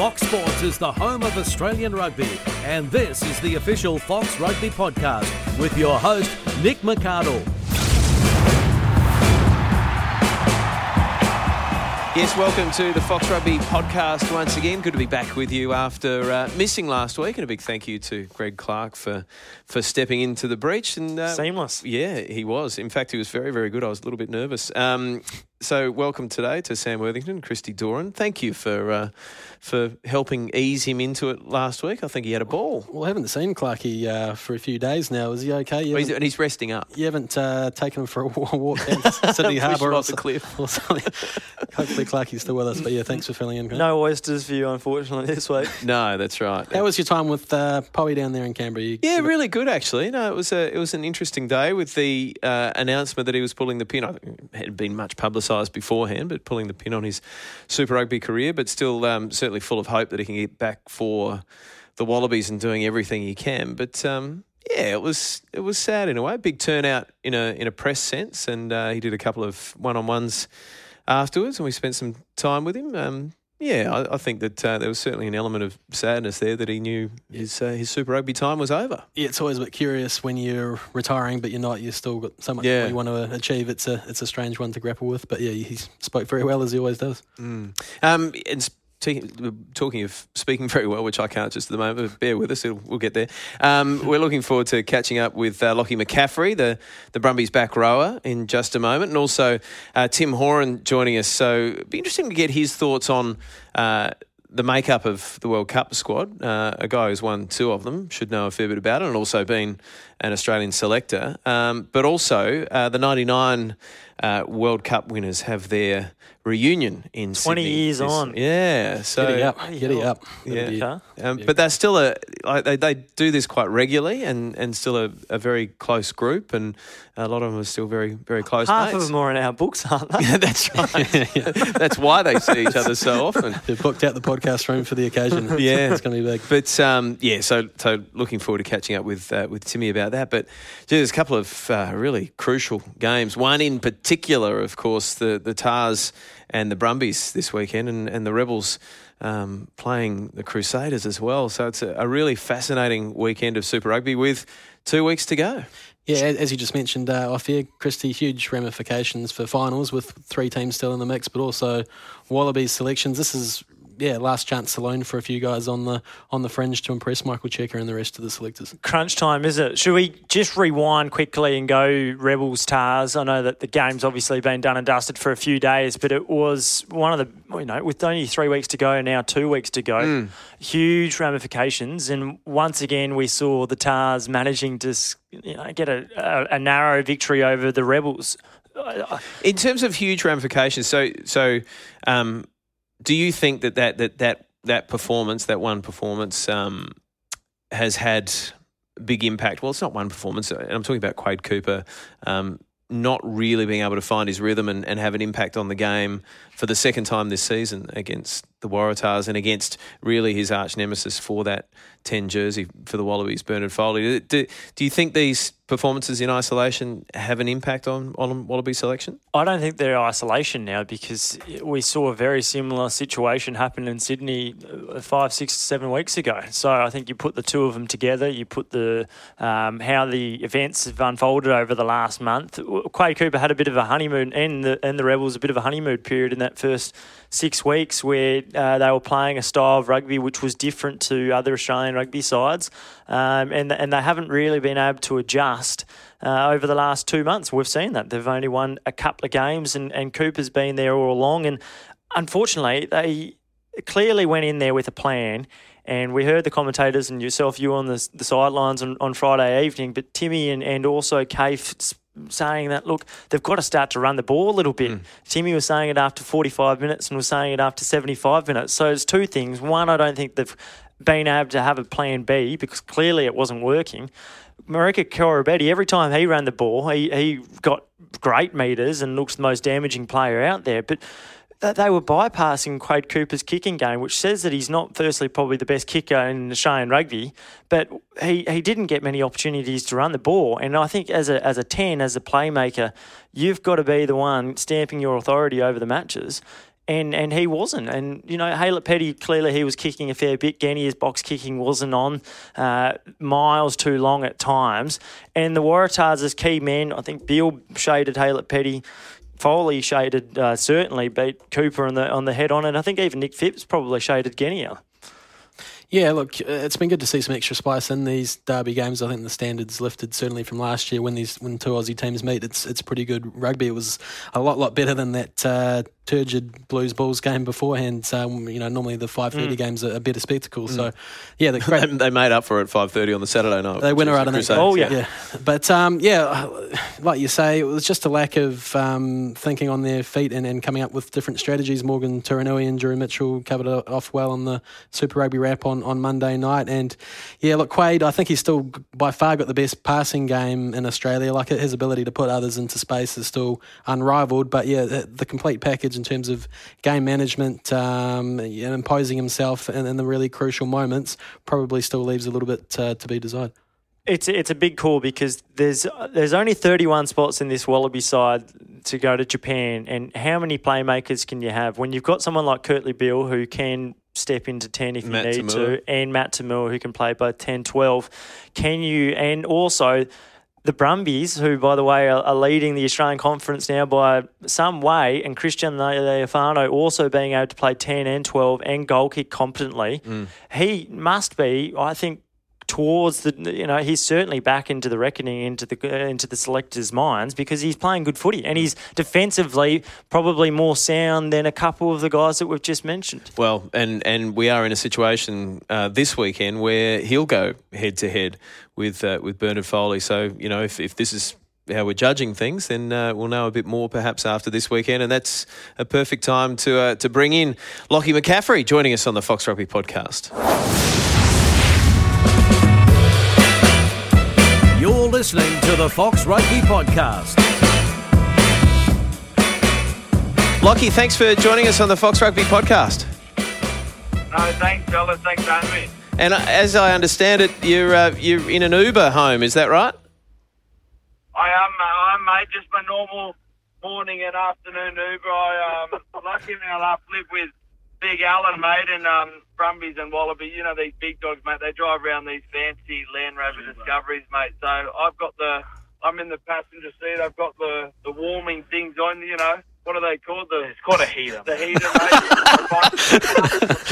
Fox Sports is the home of Australian rugby, and this is the official Fox Rugby podcast with your host, Nick McArdle. Yes, welcome to the Fox Rugby podcast once again. Good to be back with you after uh, missing last week, and a big thank you to Greg Clark for for stepping into the breach. And uh, Seamless. Yeah, he was. In fact, he was very, very good. I was a little bit nervous. Um, so, welcome today to Sam Worthington, Christy Doran. Thank you for uh, for helping ease him into it last week. I think he had a ball. Well, I haven't seen Clarkey uh, for a few days now. Is he okay? You He's, and he's resting up. you haven't uh, taken him for a walk down to Sydney Push Harbour him or, off the cliff. or something. Hopefully Clarkey's still with us. But yeah, thanks for filling in. Grant. No oysters for you, unfortunately, this week. No, that's right. How was your time with uh, Poey down there in Canberra? You, Yeah, really good actually. No, it was a it was an interesting day with the uh, announcement that he was pulling the pin. I think it had been much publicised beforehand, but pulling the pin on his Super Rugby career, but still um, certainly full of hope that he can get back for the Wallabies and doing everything he can. But um, yeah, it was it was sad in a way. Big turnout in a in a press sense, and uh, he did a couple of one on ones afterwards, and we spent some time with him. Um, yeah, I, I think that uh, there was certainly an element of sadness there that he knew his uh, his Super Rugby time was over. yeah, it's always a bit curious when you're retiring, but you're not. You've still got so much Yeah. you want to achieve. It's a it's a strange one to grapple with. But yeah, he spoke very well as he always does. Um, and talking of speaking very well, which I can't just at the moment, but bear with us, we'll get there. Um, we're looking forward to catching up with uh, Locky McCaffrey, the, the Brumbies back rower, in just a moment, and also uh, Tim Horan joining us. So it'd be interesting to get his thoughts on. Uh, the makeup of the World Cup squad, uh, a guy who's won two of them, should know a fair bit about it, and also been an Australian selector. Um, but also, uh, the 99 uh, World Cup winners have their reunion in 20 Sydney years this- on. Yeah, so Giddy up, giddy up. yeah. It'll be- um, but they're still a like they, they do this quite regularly and, and still a, a very close group and a lot of them are still very very close Half mates. of them are in our books, aren't they? Yeah, that's right. That's why they see each other so often. They've booked out the podcast room for the occasion. Yeah. it's going to be big. But um, yeah, so so looking forward to catching up with uh, with Timmy about that. But gee, there's a couple of uh, really crucial games. One in particular, of course, the the Tahs and the Brumbies this weekend, and, and the Rebels. Um, playing the Crusaders as well. So it's a, a really fascinating weekend of Super Rugby with two weeks to go. Yeah, as you just mentioned uh, off air, Christy, huge ramifications for finals with three teams still in the mix, but also Wallabies selections. This is yeah last chance alone for a few guys on the on the fringe to impress Michael Cheika and the rest of the selectors. Crunch time, is it? Should we just rewind quickly and go Rebels Tahs? I know that the game's obviously been done and dusted for a few days, but it was one of the, you know, with only three weeks to go, now two weeks to go, huge ramifications. And once again, we saw the Tahs managing to, you know, get a, a, a narrow victory over the Rebels. In terms of huge ramifications, so so um, do you think that that that that, that performance, that one performance, um, has had big impact? Well, it's not one performance, and I'm talking about Quade Cooper. Um, not really being able to find his rhythm and, and have an impact on the game for the second time this season against the Waratahs and against really his arch nemesis for that 10 jersey for the Wallabies, Bernard Foley. Do, do you think these performances in isolation have an impact on, on Wallaby selection? I don't think they're isolation now because we saw a very similar situation happen in Sydney uh, five, six, seven weeks ago. So I think you put the two of them together, you put the um, how the events have unfolded over the last month. Quade Cooper had a bit of a honeymoon, and the and the Rebels a bit of a honeymoon period in that first six weeks where uh, they were playing a style of rugby which was different to other Australian rugby sides, um, and and they haven't really been able to adjust uh, over the last two months. We've seen that they've only won a couple of games, and and Cooper's been there all along, and unfortunately they clearly went in there with a plan. And we heard the commentators and yourself, you on the, the sidelines on, on Friday evening, but Timmy and, and also Kafe s- saying that, look, they've got to start to run the ball a little bit. Hmm. Timmy was saying it after 45 minutes and was saying it after 75 minutes. So it's two things. One, I don't think they've been able to have a plan B because clearly it wasn't working. Marika Koroibete, every time he ran the ball, he, he got great meters and looks the most damaging player out there. But that they were bypassing Quade Cooper's kicking game, which says that he's not, firstly, probably the best kicker in Australian rugby, but he, he didn't get many opportunities to run the ball. And I think as a, as a 10, as a playmaker, you've got to be the one stamping your authority over the matches. and and he wasn't. And you know, Haylett Petty clearly he was kicking a fair bit. Genny's box kicking wasn't on, uh, miles too long at times. And the Waratahs key men, I think Beale shaded Haylett Petty. Foley shaded uh, certainly beat Cooper on the on the head on, and I think even Nick Phipps probably shaded Genia. Yeah, look, uh, it's been good to see some extra spice in these derby games. I think the standards lifted certainly from last year when these when two Aussie teams meet. It's it's pretty good rugby. It was a lot lot better than that uh, turgid Blues Bulls game beforehand. Um, you know, normally the five thirty mm. games are a better spectacle. Mm. So, yeah, the great, they made up for it at five thirty on the Saturday night. They went around in that. Oh yeah, yeah. But um, yeah, like you say, it was just a lack of um, thinking on their feet and, and coming up with different strategies. Morgan Turinui and Drew Mitchell covered it off well on the Super Rugby wrap on on Monday night. And yeah, look, Quade, I think he's still by far got the best passing game in Australia. Like his ability to put others into space is still unrivaled. But yeah, the, the complete package in terms of game management um, and imposing himself in, in, the really crucial moments probably still leaves a little bit uh, to be desired. It's it's a big call because there's there's only 31 spots in this Wallaby side to go to Japan, and how many playmakers can you have when you've got someone like Kurtley Beale who can step into 10 if Matt you need to, and Matt To'omua who can play both 10, 12. Can you, and also the Brumbies, who, by the way, are, are, leading the Australian Conference now by some way, and Christian Lealiifano also being able to play 10 and 12 and goal kick competently, mm. he must be, I think, towards the you know he's certainly back into the reckoning into the uh, into the selectors' minds because he's playing good footy and he's defensively probably more sound than a couple of the guys that we've just mentioned. Well, and and we are in a situation uh, this weekend where he'll go head to head with uh, with Bernard Foley. So you know if if this is how we're judging things, then uh, we'll know a bit more perhaps after this weekend, and that's a perfect time to uh, to bring in Locky McCaffrey joining us on the Fox Rugby podcast. Listening to the Fox Rugby Podcast. Locky, thanks for joining us on the Fox Rugby Podcast. No, thanks, fellas. Thanks for having me. And uh, as I understand it, you're uh, you're in an Uber home. Is that right? I am. Uh, I'm mate. Just my normal morning and afternoon Uber. I um, lucky enough live with Big Allan, mate, and um, Brumbies and Wallaby. You know these big dogs, mate. They drive around these fancy Land Rover Discoveries, mate. So I've got the, I'm in the passenger seat. I've got the the warming things on. You know what are they called? The it's called a heater. The heater, mate.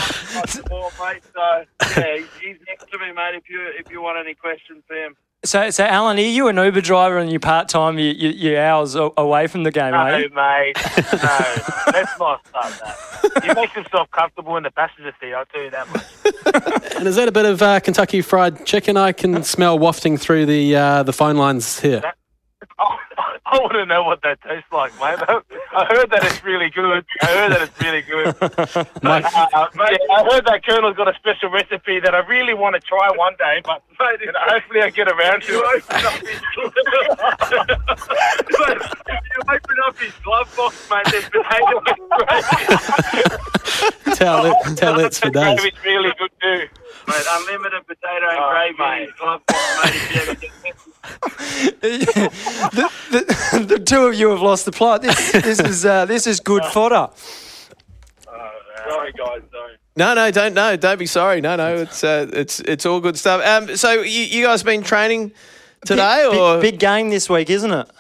mate. So yeah, he's, he's next to me, mate. If you if you want any questions for him. So, so Allan, are you an Uber driver and you're part time? You, you, you hours away from the game, no, mate? mate. No, let's not start that. He makes himself comfortable in the passenger seat. I'll tell you that much. and is that a bit of uh, Kentucky Fried Chicken? I can smell wafting through the uh, the phone lines here. That, I want to know what that tastes like, mate. I heard that it's really good. I heard that it's really good. uh, mate, I heard that Colonel's got a special recipe that I really want to try one day, but mate, you know, hopefully I get around to it. if you open up his glove box, mate, there's potato tell it, tell it for days. It's really good too. Mate, unlimited potato and oh, gravy mate. glove the, the, the, two of you have lost the plot. This, this is uh, this is good fodder. Sorry, guys. Don't. No, no, don't no, don't be sorry. No, no, it's uh, it's it's all good stuff. Um, so you, you guys been training today, big, or big, big, game this week, isn't it?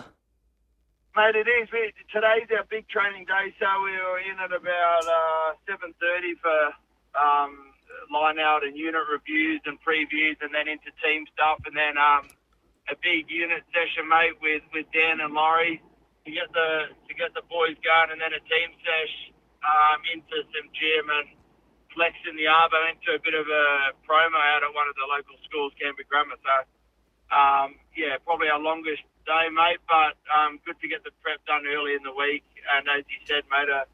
Mate, it is. We, today's our big training day, so we were in at about uh, seven thirty for um, line out and unit reviews and previews, and then into team stuff, and then um, a big unit session, mate, with, with Dan and Laurie to get the to get the boys going, and then a team sesh um, into some gym and flexing the arm. I went to a bit of a promo out at one of the local schools, Canberra Grammar. So um, yeah, probably our longest day, mate, but um, good to get the prep done early in the week. And as you said, mate, uh,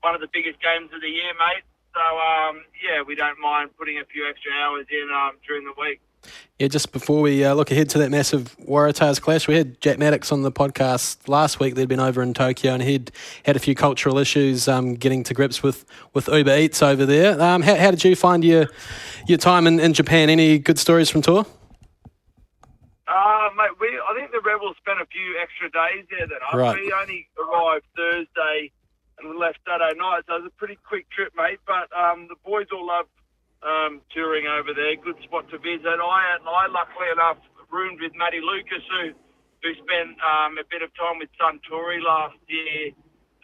one of the biggest games of the year, mate. So um, yeah, we don't mind putting a few extra hours in um, during the week. Yeah, just before we uh, look ahead to that massive Waratahs clash, we had Jack Maddocks on the podcast last week. They'd been over in Tokyo and he'd had a few cultural issues um, getting to grips with, with Uber Eats over there. Um, how, how, did you find your your time in, in Japan? Any good stories from tour? Uh, mate, we, I think the Rebels spent a few extra days there than us. Right. We only arrived Thursday and we left Saturday night. So it was a pretty quick trip, mate. But um, the boys all love um, touring over there. Good spot to visit. I, I luckily enough, roomed with Matty Lucas, who who spent um, a bit of time with Suntory last year.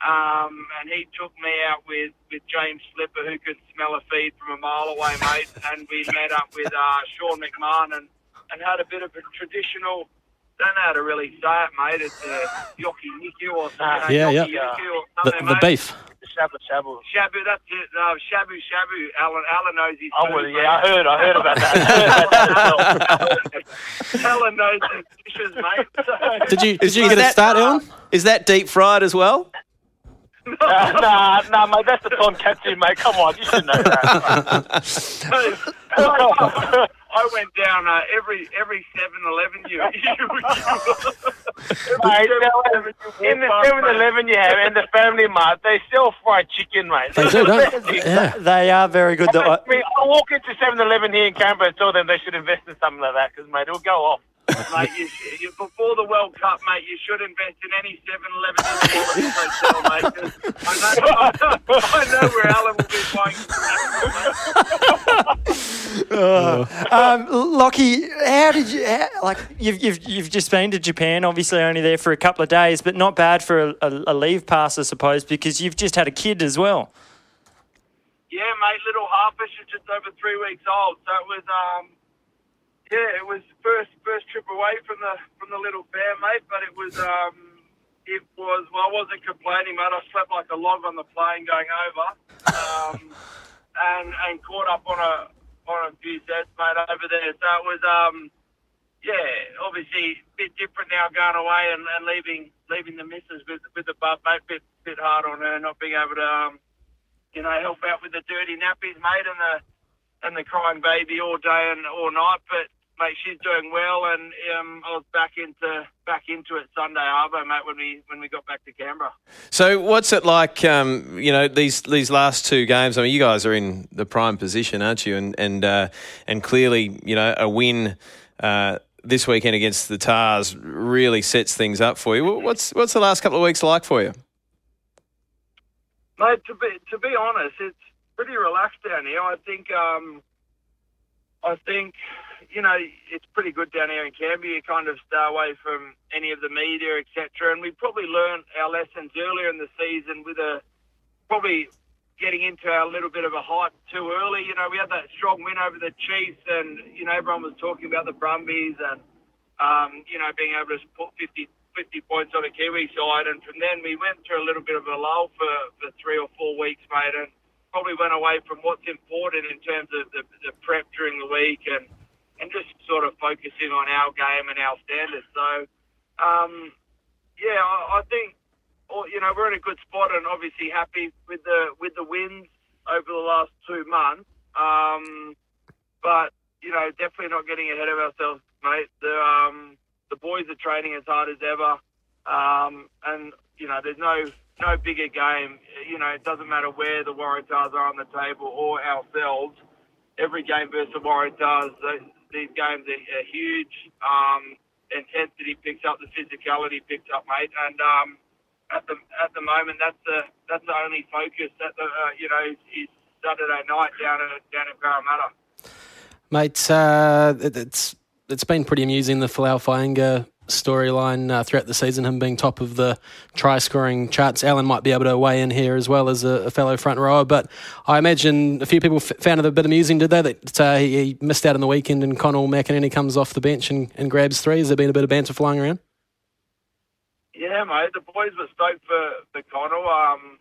Um, and he took me out with, with James Slipper, who could smell a feed from a mile away, mate. and we met up with uh, Sean McMahon and, and had a bit of a traditional, don't know how to really say it, mate. It's a yoki niku or something. Yeah, yoki yeah. niku The, something, the beef. Shabu shabu. Shabu, that's it. Uh, shabu shabu. Allan, Allan knows his Oh, food, well, mate. yeah, I heard, I heard about that. I heard about that. Allan knows his dishes, mate. So, Did you did Is you get a that- start, Ellen? Is that deep fried as well? nah, nah, nah, mate, that's the tonkatsu, mate. Come on, you should know that. I went down uh, every every 7-Eleven you, you, Mate, in the 7-Eleven you have and the Family Mart, they sell fried chicken, mate. They do, don't they? Yeah. They are very good. I The- mean, I walk into 7-Eleven here in Canberra and tell them they should invest in something like that because, mate, it'll go off. Mate, you, you, before the World Cup, mate, you should invest in any 7-Eleven hotel, mate. 'cause I know, I know where Allan will be buying. Um, Locky, how did you how, like? You've, you've you've just been to Japan, obviously only there for a couple of days, but not bad for a, a, a leave pass, I suppose, because you've just had a kid as well. Yeah, mate, little Harper, she's just over three weeks old. So it was, um, yeah, it was first first trip away from the from the little fair, mate. But it was, um, it was. Well, I wasn't complaining, mate. I slept like a log on the plane going over, um, and and caught up on a on a few sets, mate, over there. So it was, um, yeah, obviously a bit different now going away and, and leaving leaving the missus with with the bub, mate. Bit bit hard on her not being able to. Um, you know, help out with the dirty nappies, mate, and the and the crying baby all day and all night. But mate, she's doing well, and um, I was back into back into it Sunday Arvo, mate, when we when we got back to Canberra. So, what's it like? Um, you know, these these last two games. I mean, you guys are in the prime position, aren't you? And and uh, and clearly, you know, a win. Uh, this weekend against the Tahs really sets things up for you. What's what's the last couple of weeks like for you? Mate, to be to be honest, it's pretty relaxed down here. I think um, I think you know it's pretty good down here in Canberra. You kind of stay away from any of the media, etc. And we probably learned our lessons earlier in the season with a probably getting into a little bit of a hype too early. You know, we had that strong win over the Chiefs, and you know everyone was talking about the Brumbies and um, you know being able to put 50, 50 points on a Kiwi side. And from then we went through a little bit of a lull for, for three or four weeks, mate, and probably went away from what's important in terms of the, the prep during the week and and just sort of focusing on our game and our standards. So, um, yeah, I, I think you know we're in a good spot and obviously happy with the with the wins over the last two months. Um, but you know, definitely not getting ahead of ourselves, mate. The um, the boys are training as hard as ever, um, and you know, there's no no bigger game. You know, it doesn't matter where the Waratahs are on the table or ourselves. Every game versus the Waratahs, these games are, are huge. Um, intensity picks up, the physicality picks up, mate, and um, at the at the moment, that's the that's the only focus. That the uh, you know is Saturday night down at down at Parramatta. Mate, uh, it, it's it's been pretty amusing the Folau Fainga'a storyline uh, throughout the season, him being top of the try scoring charts. Alan might be able to weigh in here as well as a, a fellow front rower, but I imagine a few people f- found it a bit amusing, did they? That uh, he, he missed out on the weekend and Connal McInerney comes off the bench and, and grabs three. Has there been a bit of banter flying around? Yeah, mate. The boys were stoked for for Connal. Um,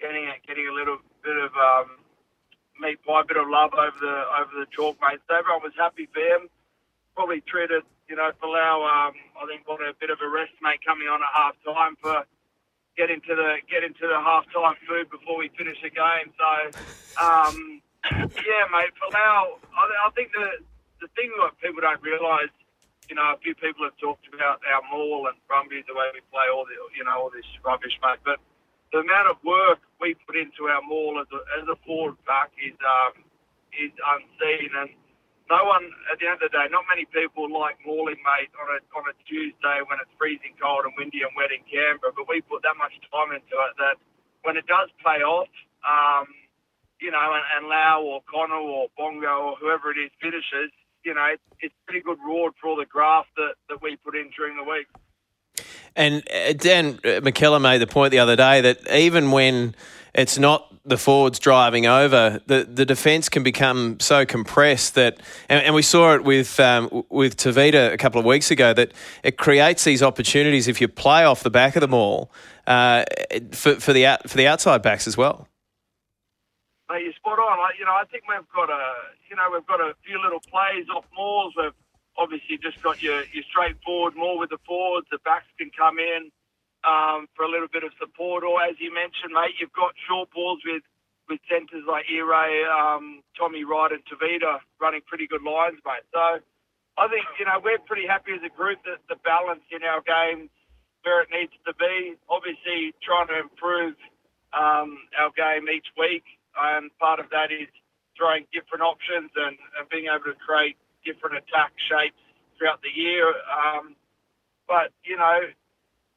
getting getting a little bit of um, meat pie, bit of love over the over the chalk, mate. So everyone was happy for him. Probably treated, you know, Folau. Um, I think wanted a bit of a rest, mate, coming on at half time for get into the get into the half time food before we finish the game. So, um, yeah, mate. Folau. I, I think the the thing that people don't realise you know, a few people have talked about our maul and Brumbies, the way we play all the, you know, all this rubbish, mate. But the amount of work we put into our maul as a, as a forward pack is um, is unseen. And no one, at the end of the day, not many people like mauling, mate, on a on a Tuesday when it's freezing cold and windy and wet in Canberra. But we put that much time into it that when it does pay off, um, you know, and, and Lau or Connor or Bongo or whoever it is finishes, you know, it's, it's pretty good reward for all the graft that, that we put in during the week. And uh, Dan uh, McKellar made the point the other day that even when it's not the forwards driving over, the, the defence can become so compressed that, and, and we saw it with um, with Tevita a couple of weeks ago, that it creates these opportunities if you play off the back of the maul uh, for, for the out, for the outside backs as well. Mate, you're spot on. You know, I think we've got a, you know, we've got a few little plays off mauls. We've obviously just got your, your straightforward more with the forwards. The backs can come in um, for a little bit of support. Or as you mentioned, mate, you've got short balls with, with centres like Ire, um, Tommy Wright and Tevita running pretty good lines, mate. So I think, you know, we're pretty happy as a group that the balance in our game where it needs to be. Obviously trying to improve um, our game each week. And part of that is throwing different options and, and being able to create different attack shapes throughout the year. Um, but, you know,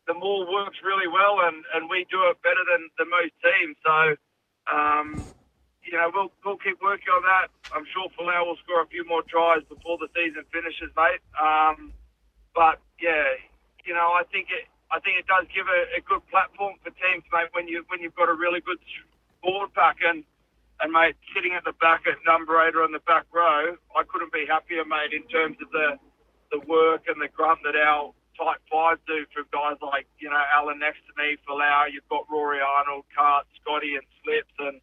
the maul works really well and, and we do it better than, than most teams. So, um, you know, we'll, we'll keep working on that. I'm sure Folau will score a few more tries before the season finishes, mate. Um, but, yeah, you know, I think it, I think it does give a, a good platform for teams, mate, when you when you've got a really good forward pack and and mate, sitting at the back at number eight or on the back row, I couldn't be happier, mate, in terms of the the work and the grunt that our type five do for guys like, you know, Allan next to me, Folau, you've got Rory Arnold, Cart, Scotty and Slips and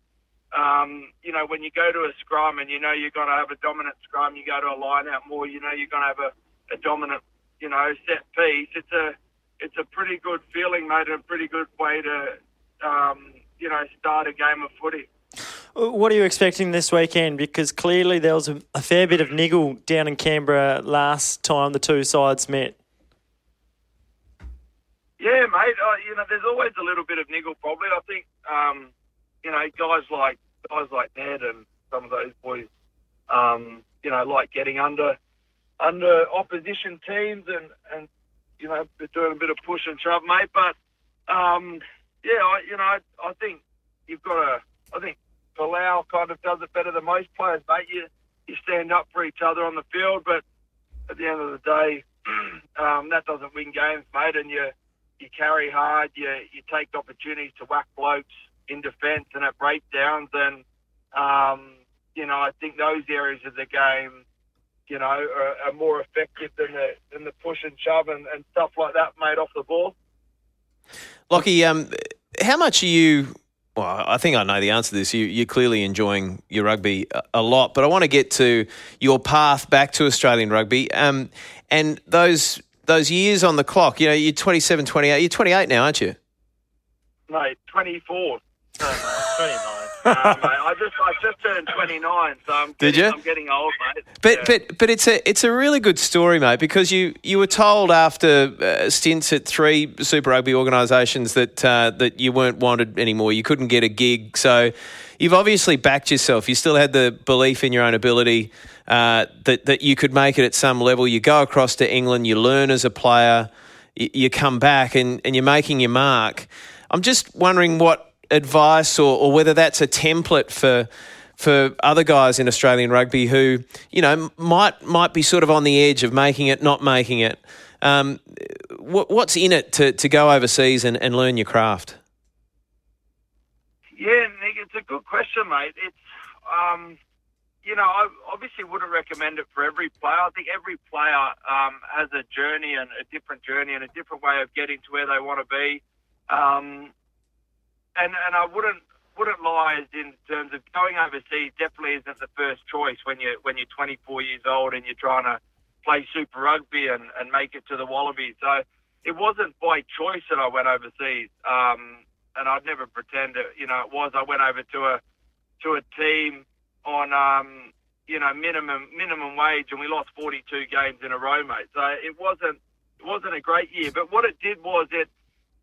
um, you know, when you go to a scrum and you know you're to have a dominant scrum, you go to a line out more, you know you're to have a, a dominant, you know, set piece. It's a it's a pretty good feeling, mate, and a pretty good way to, um, you know, start a game of footy. What are you expecting this weekend? Because clearly there was a, a, fair bit of niggle down in Canberra last time the two sides met. Yeah, mate. Uh, you know, there's always a little bit of niggle. Probably, I think. Um, you know, guys like guys like Ned and some of those boys, um, you know, like getting under under opposition teams and and you know doing a bit of push and shove, mate. But um, yeah, I, you know, I, I think you've got to. I think Folau kind of does it better than most players, mate. You you stand up for each other on the field, but at the end of the day, um, that doesn't win games, mate. And you you carry hard, you you take opportunities to whack blokes in defence and at breakdowns, and um, you know I think those areas of the game, you know, are, are more effective than the than the push and shove and, and stuff like that made off the ball. Locky, um, how much are you? Well, I think I know the answer to this. You, you're clearly enjoying your rugby a, a lot, but I want to get to your path back to Australian rugby um, and those those years on the clock. You know, you're 27, 28. You're 28 now, aren't you? Mate, 24. No, no, 29. uh, mate, I just I just turned 29, so I'm Did getting, you? I'm getting old, mate. But Yeah. but but it's a it's a really good story, mate, because you, you were told after uh, stints at three Super Rugby organisations that uh, that you weren't wanted anymore. You couldn't get a gig, so you've obviously backed yourself. You still had the belief in your own ability uh, that that you could make it at some level. You go across to England, you learn as a player, you, you come back, and, and you're making your mark. I'm just wondering what advice or, or whether that's a template for for other guys in Australian rugby who you know might might be sort of on the edge of making it, not making it. Um, what, what's in it to, to go overseas and, and learn your craft? Yeah, Nick, it's a good question, mate. It's, um, you know, I obviously wouldn't recommend it for every player. I think every player um, has a journey and a different journey and a different way of getting to where they want to be. Um, and and I wouldn't wouldn't lie in terms of going overseas. Definitely isn't the first choice when you when you're 24 years old and you're trying to play Super Rugby and, and make it to the Wallabies. So it wasn't by choice that I went overseas. Um, and I'd never pretend it. You know, it was. I went over to a to a team on um, you know minimum minimum wage, and we lost 42 games in a row, mate. So it wasn't it wasn't a great year. But what it did was it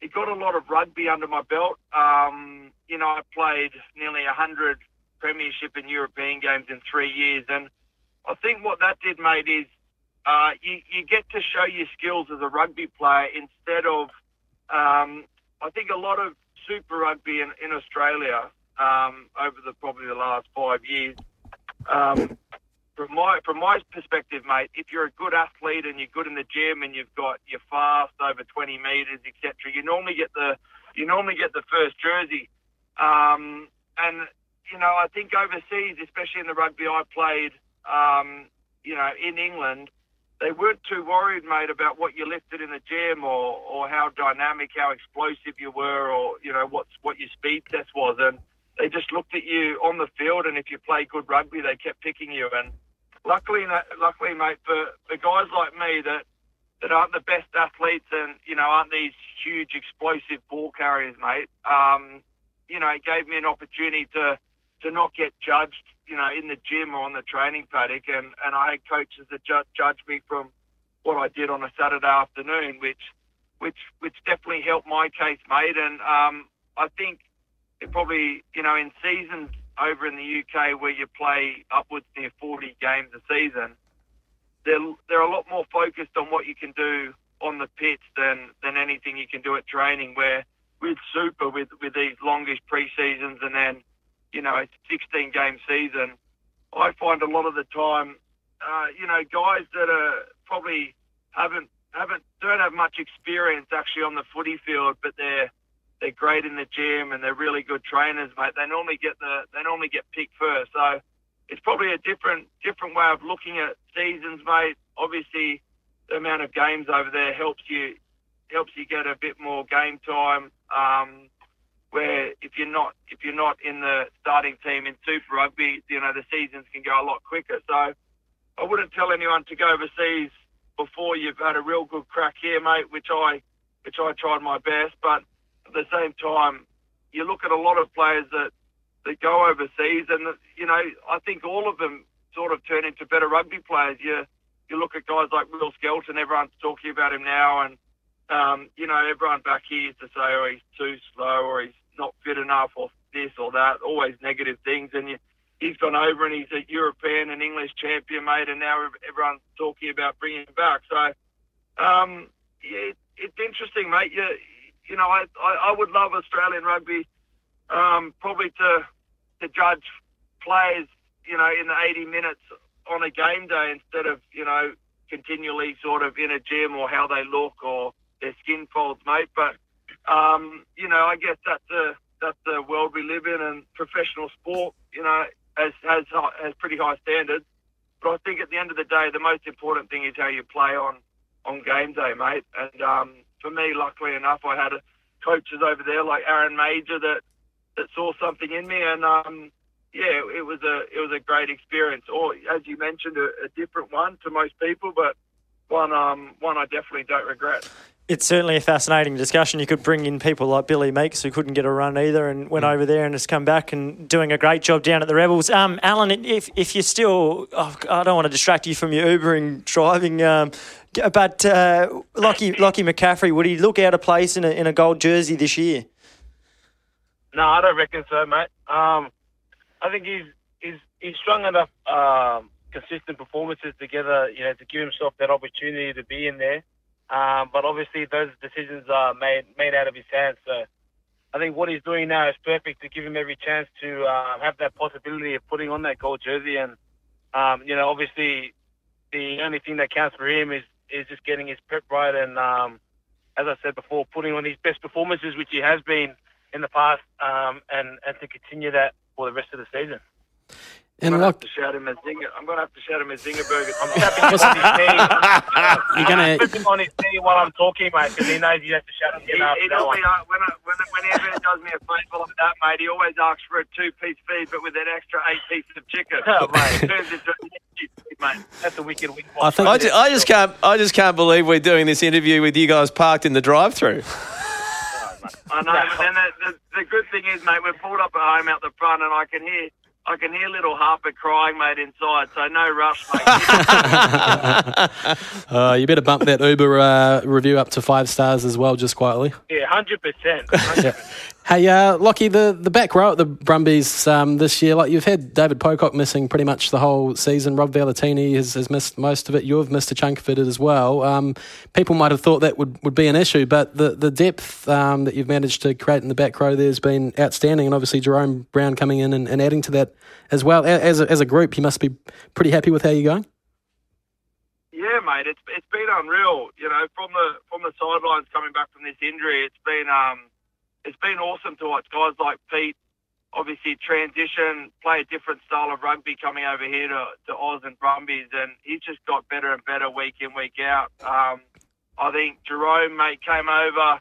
it got a lot of rugby under my belt. Um, you know, I played nearly 100 Premiership and European games in three years, and I think what that did, mate, is uh, you you get to show your skills as a rugby player instead of um, I think a lot of Super Rugby in, in Australia um, over the probably the last five years. Um, from my from my perspective, mate, if you're a good athlete and you're good in the gym and you've got your fast over 20 meters, etc., you normally get the you normally get the first jersey. Um, and you know, I think overseas, especially in the rugby I played, um, you know, in England, they weren't too worried, mate, about what you lifted in the gym or, or how dynamic, how explosive you were, or you know what's what your speed test was, and they just looked at you on the field, and if you play good rugby, they kept picking you. And luckily, luckily, mate, for, for guys like me that that aren't the best athletes and you know aren't these huge explosive ball carriers, mate. Um, you know, it gave me an opportunity to to not get judged you know, in the gym or on the training paddock, and, and I had coaches that ju- judged me from what I did on a Saturday afternoon, which which which definitely helped my case, mate. And um, I think it probably, you know, in seasons over in the UK where you play upwards near 40 games a season, they're they're a lot more focused on what you can do on the pitch than than anything you can do at training. Where with Super, with with these longish pre seasons, and then you know, a 16 game season, I find a lot of the time, uh, you know, guys that are probably haven't haven't don't have much experience actually on the footy field, but they're they're great in the gym and they're really good trainers, mate. They normally get the they normally get picked first. So it's probably a different different way of looking at seasons, mate. Obviously, the amount of games over there helps you helps you get a bit more game time. Um, where if you're not if you're not in the starting team in Super Rugby, you know the seasons can go a lot quicker. So I wouldn't tell anyone to go overseas before you've had a real good crack here, mate. Which I which I tried my best, but at the same time, you look at a lot of players that that go overseas, and you know I think all of them sort of turn into better rugby players. You you look at guys like Will Skelton, everyone's talking about him now, and um, you know everyone back here used to say, oh he's too slow or he's not fit enough or this or that, always negative things. And you, he's gone over and he's a European and English champion, mate, and now everyone's talking about bringing him back. So, um, yeah, it's interesting, mate. You, you know, I, I, I would love Australian rugby um, probably to to judge players, you know, in the 80 minutes on a game day instead of, you know, continually sort of in a gym or how they look or their skin folds, mate. But um, you know, I guess that's the that's the world we live in, and professional sport, you know, has has has pretty high standards. But I think at the end of the day, the most important thing is how you play on on game day, mate. And um, for me, luckily enough, I had coaches over there like Aaron Mauger that that saw something in me, and um, yeah, it was a it was a great experience. Or as you mentioned, a, a different one to most people, but one um, one I definitely don't regret it's certainly a fascinating discussion. You could bring in people like Billy Meakes, who couldn't get a run either, and went mm. over there and has come back and doing a great job down at the Rebels. Um, Allan, if if you're still, oh, I don't want to distract you from your Ubering driving, um, but uh, Locky Locky McCaffrey, would he look out of place in a in a gold jersey this year? No, I don't reckon so, mate. Um, I think he's he's he's strong enough, um, consistent performances together, you know, to give himself that opportunity to be in there. Um, but obviously, those decisions are made made out of his hands. So I think what he's doing now is perfect to give him every chance to uh, have that possibility of putting on that gold jersey. And um, you know, obviously, the only thing that counts for him is is just getting his prep right and, um, as I said before, putting on his best performances, which he has been in the past, um, and and to continue that for the rest of the season. And I'm gonna have to shout him a zinger. I'm gonna have to shout him a zinger burger. I'm tapping on his knee. You're gonna I'm on his knee while I'm talking, mate, because he knows you have to shout him. He, he does me, uh, when, I, when, whenever he does me a favour like that, mate, he always asks for a two-piece feed, but with an extra eight pieces of chicken. Oh, mate. It turns into mate. That's a wicked win. I, think I, just, I just can't. I just can't believe we're doing this interview with you guys parked in the drive-through. I know, but then the, the, the good thing is, mate, we're pulled up at home out the front, and I can hear I can hear little Harper crying, mate, inside. So no rush, mate. uh, you better bump that Uber uh, review up to five stars as well, just quietly. Yeah, hundred percent. Hey, uh, Locky, the, the back row at the Brumbies um, this year, like you've had David Pocock missing pretty much the whole season. Rob Valetini has, has missed most of it. You've missed a chunk of it as well. Um, people might have thought that would, would be an issue, but the, the depth um, that you've managed to create in the back row there has been outstanding. And obviously, Jahrome Brown coming in and, and adding to that as well. As a, as a group, you must be pretty happy with how you're going. Yeah, mate, it's it's been unreal. You know, from the from the sidelines coming back from this injury, it's been um, it's been awesome to watch guys like Pete obviously transition, play a different style of rugby coming over here to, to Oz and Brumbies, and he's just got better and better week in, week out. Um, I think Jahrome, mate, came over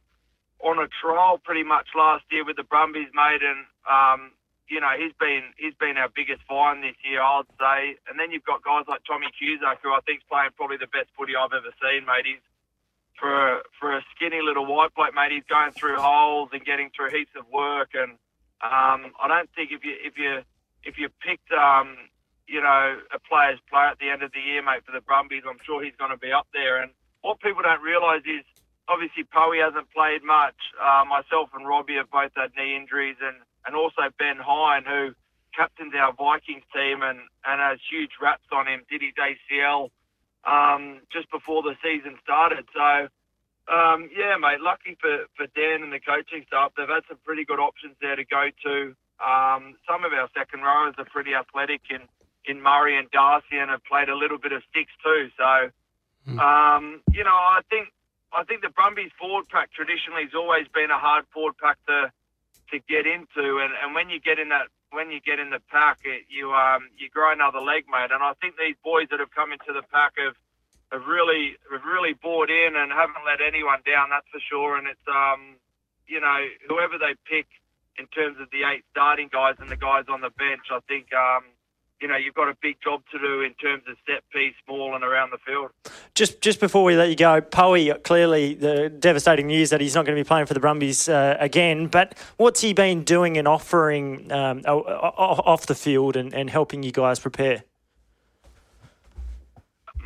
on a trial pretty much last year with the Brumbies, mate, and um, you know he's been he's been our biggest find this year, I'd say. And then you've got guys like Tommy Cusack, who I think's playing probably the best footy I've ever seen, mate. He's for for a skinny little white bloke, mate, he's going through holes and getting through heaps of work. And um, I don't think if you if you if you picked um, you know a player's player at the end of the year, mate, for the Brumbies, I'm sure he's going to be up there. And what people don't realise is obviously Poey hasn't played much. Uh, myself and Robbie have both had knee injuries, and and also Ben Hyne, who captains our Vikings team and and has huge raps on him, did his ACL um, just before the season started. So, um, yeah, mate, lucky for, for Dan and the coaching staff. They've had some pretty good options there to go to. Um, some of our second rowers are pretty athletic in, in Murray and Darcy and have played a little bit of sticks too. So, hmm. um, you know, I think I think the Brumbies forward pack traditionally has always been a hard forward pack to to get into, and, and when you get in that when you get in the pack, it, you um, you grow another leg, mate. And I think these boys that have come into the pack have have really have really bought in and haven't let anyone down. That's for sure. And it's um, you know whoever they pick in terms of the eight starting guys and the guys on the bench, I think um, you know, you've got a big job to do in terms of set piece, small and around the field. Just just before we let you go, Poey, clearly the devastating news that he's not going to be playing for the Brumbies uh, again, but what's he been doing and offering um, off the field and, and helping you guys prepare?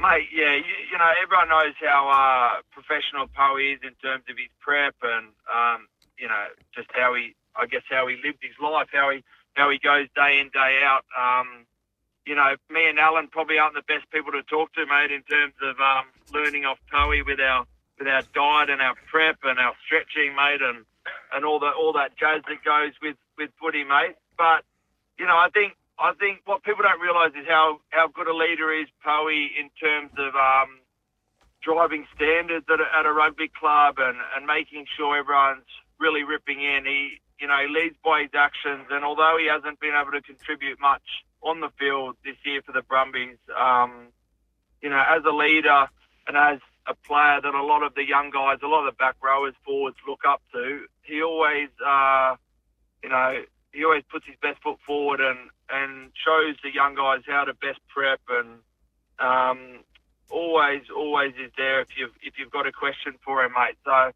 Mate, yeah, you, you know, everyone knows how uh, professional Poey is in terms of his prep and, um, you know, just how he, I guess, how he lived his life, how he how he goes day in, day out. Um, you know, me and Allan probably aren't the best people to talk to, mate, in terms of um, learning off Poey with our with our diet and our prep and our stretching, mate, and and all that all that jazz that goes with with footy, mate. But you know, I think I think what people don't realise is how how good a leader is Poey in terms of um, driving standards at a, at a rugby club and and making sure everyone's really ripping in. He you know he leads by his actions, and although he hasn't been able to contribute much on the field this year for the Brumbies. Um, you know, as a leader and as a player that a lot of the young guys, a lot of the back rowers, forwards look up to, he always, uh, you know, he always puts his best foot forward and, and shows the young guys how to best prep and um, always, always is there if you've if you've got a question for him, mate. So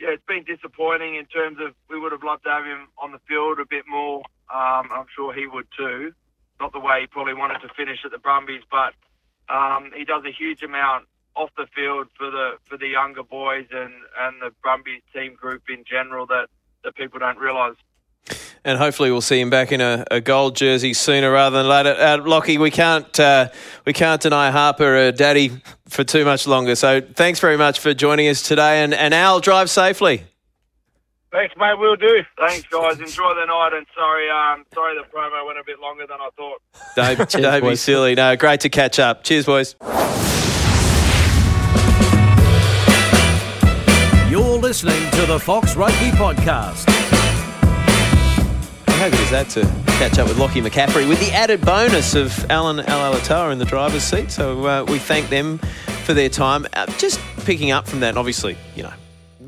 yeah, it's been disappointing in terms of we would have loved to have him on the field a bit more. Um, I'm sure he would too not the way he probably wanted to finish at the Brumbies, but um, he does a huge amount off the field for the for the younger boys and, and the Brumbies team group in general that, that people don't realise. And hopefully we'll see him back in a, a gold jersey sooner rather than later. Uh, Locky, we can't uh, we can't deny Harper a daddy for too much longer. So thanks very much for joining us today, and, and Al, drive safely. Thanks, mate. We'll do. Thanks, guys. Enjoy the night, and sorry, um, sorry the promo went a bit longer than I thought. Don't, Cheers, don't be silly. No, great to catch up. Cheers, boys. You're listening to the Fox Rugby Podcast. How good is that to catch up with Locky McCaffrey with the added bonus of Allan Alaalatoa in the driver's seat? So uh, we thank them for their time. Uh, just picking up from that, obviously, you know,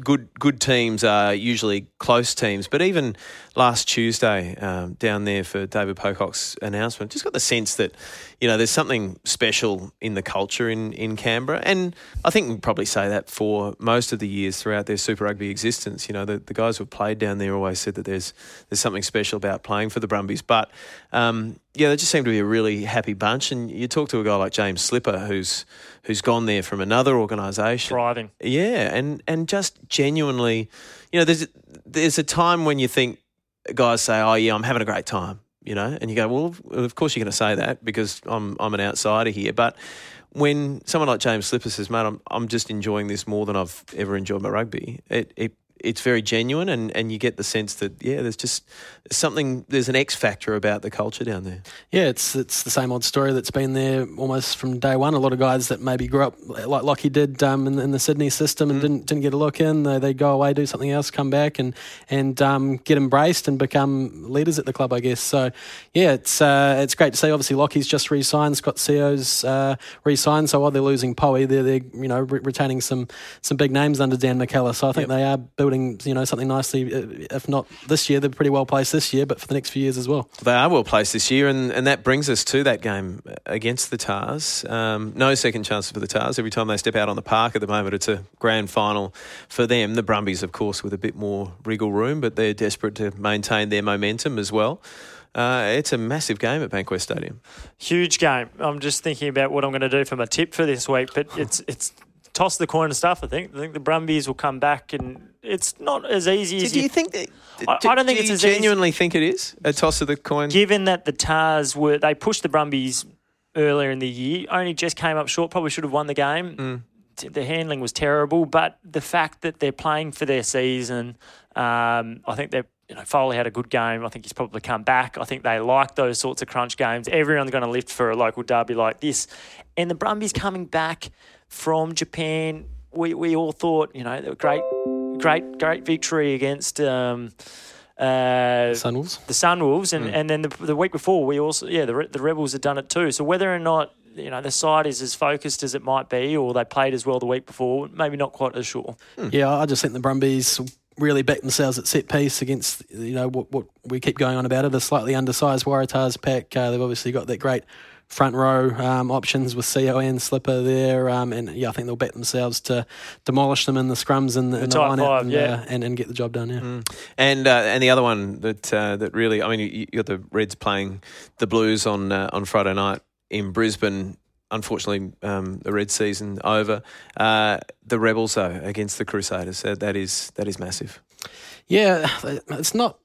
good good teams are usually close teams, but even last Tuesday um, down there for David Pocock's announcement. Just got the sense that you know there's something special in the culture in in Canberra, and I think we probably say that for most of the years throughout their Super Rugby existence. You know, the, the guys who have played down there always said that there's there's something special about playing for the Brumbies, but um, yeah, they just seem to be a really happy bunch. And you talk to a guy like James Slipper, who's who's gone there from another organisation, Thriving. yeah, and and just genuinely, you know, there's there's a time when you think guys say, "Oh yeah, I'm having a great time," you know, and you go, "Well, of course you're going to say that because I'm I'm an outsider here," but when someone like James Slipper says, "Mate, I'm I'm just enjoying this more than I've ever enjoyed my rugby," it it it's very genuine, and, and you get the sense that yeah, there's just something. There's an X factor about the culture down there. Yeah, it's it's the same old story that's been there almost from day one. A lot of guys that maybe grew up like like he did um, in, in, the Sydney system and mm. didn't didn't get a look in. They, they go away, do something else, come back and and um, get embraced and become leaders at the club. I guess so. Yeah, it's uh, it's great to see. Obviously, Locky's just re-signed. Scott Sio's uh, re-signed. So while they're losing Poey, they're, they're you know re- retaining some some big names under Dan McKellar. So I think yep. they are building you know something nicely. Uh, if not this year, they're pretty well placed this year, but for the next few years as well. They are well placed this year, and, and that brings us to that game against the Tahs. Um, no second chances for the Tahs. Every time they step out on the park at the moment, it's a grand final for them. The Brumbies, of course, with a bit more wriggle room, but they're desperate to maintain their momentum as well. Uh, it's a massive game at Bankwest Stadium. Huge game. I'm just thinking about what I'm going to do for my tip for this week, but it's it's toss the coin and stuff. I think. I think the Brumbies will come back, and it's not as easy as. Do you, you think that? I, do, I don't think do it's you genuinely think it is a toss of the coin. Given that the Tahs were they pushed the Brumbies earlier in the year, only just came up short. Probably should have won the game. Mm. The handling was terrible, but the fact that they're playing for their season, um, I think they're you know, Foley had a good game. I think he's probably come back. I think they like those sorts of crunch games. Everyone's going to lift for a local derby like this. And the Brumbies coming back from Japan we, we all thought, you know, great, great, great victory against um, uh, Sunwolves. The Sunwolves, and, mm. and then the, the week before, we also, yeah, the, the Rebels had done it too. So whether or not, you know, the side is as focused as it might be, or they played as well the week before, maybe not quite as sure. Mm. Yeah, I just think the Brumbies really backed themselves at set piece against you know what, what we keep going on about it a slightly undersized Waratahs pack. Uh, they've obviously got that great front row um, options with Sio and Slipper there, um, and yeah, I think they'll bet themselves to demolish them in the scrums and the, the, the line and, yeah. uh, and, and get the job done. Yeah, mm. and uh, and the other one that uh, that really, I mean, you, you got the Reds playing the Blues on uh, on Friday night in Brisbane. Unfortunately, um, the red season over. Uh, the Rebels though against the Crusaders, that is that is massive. Yeah, it's not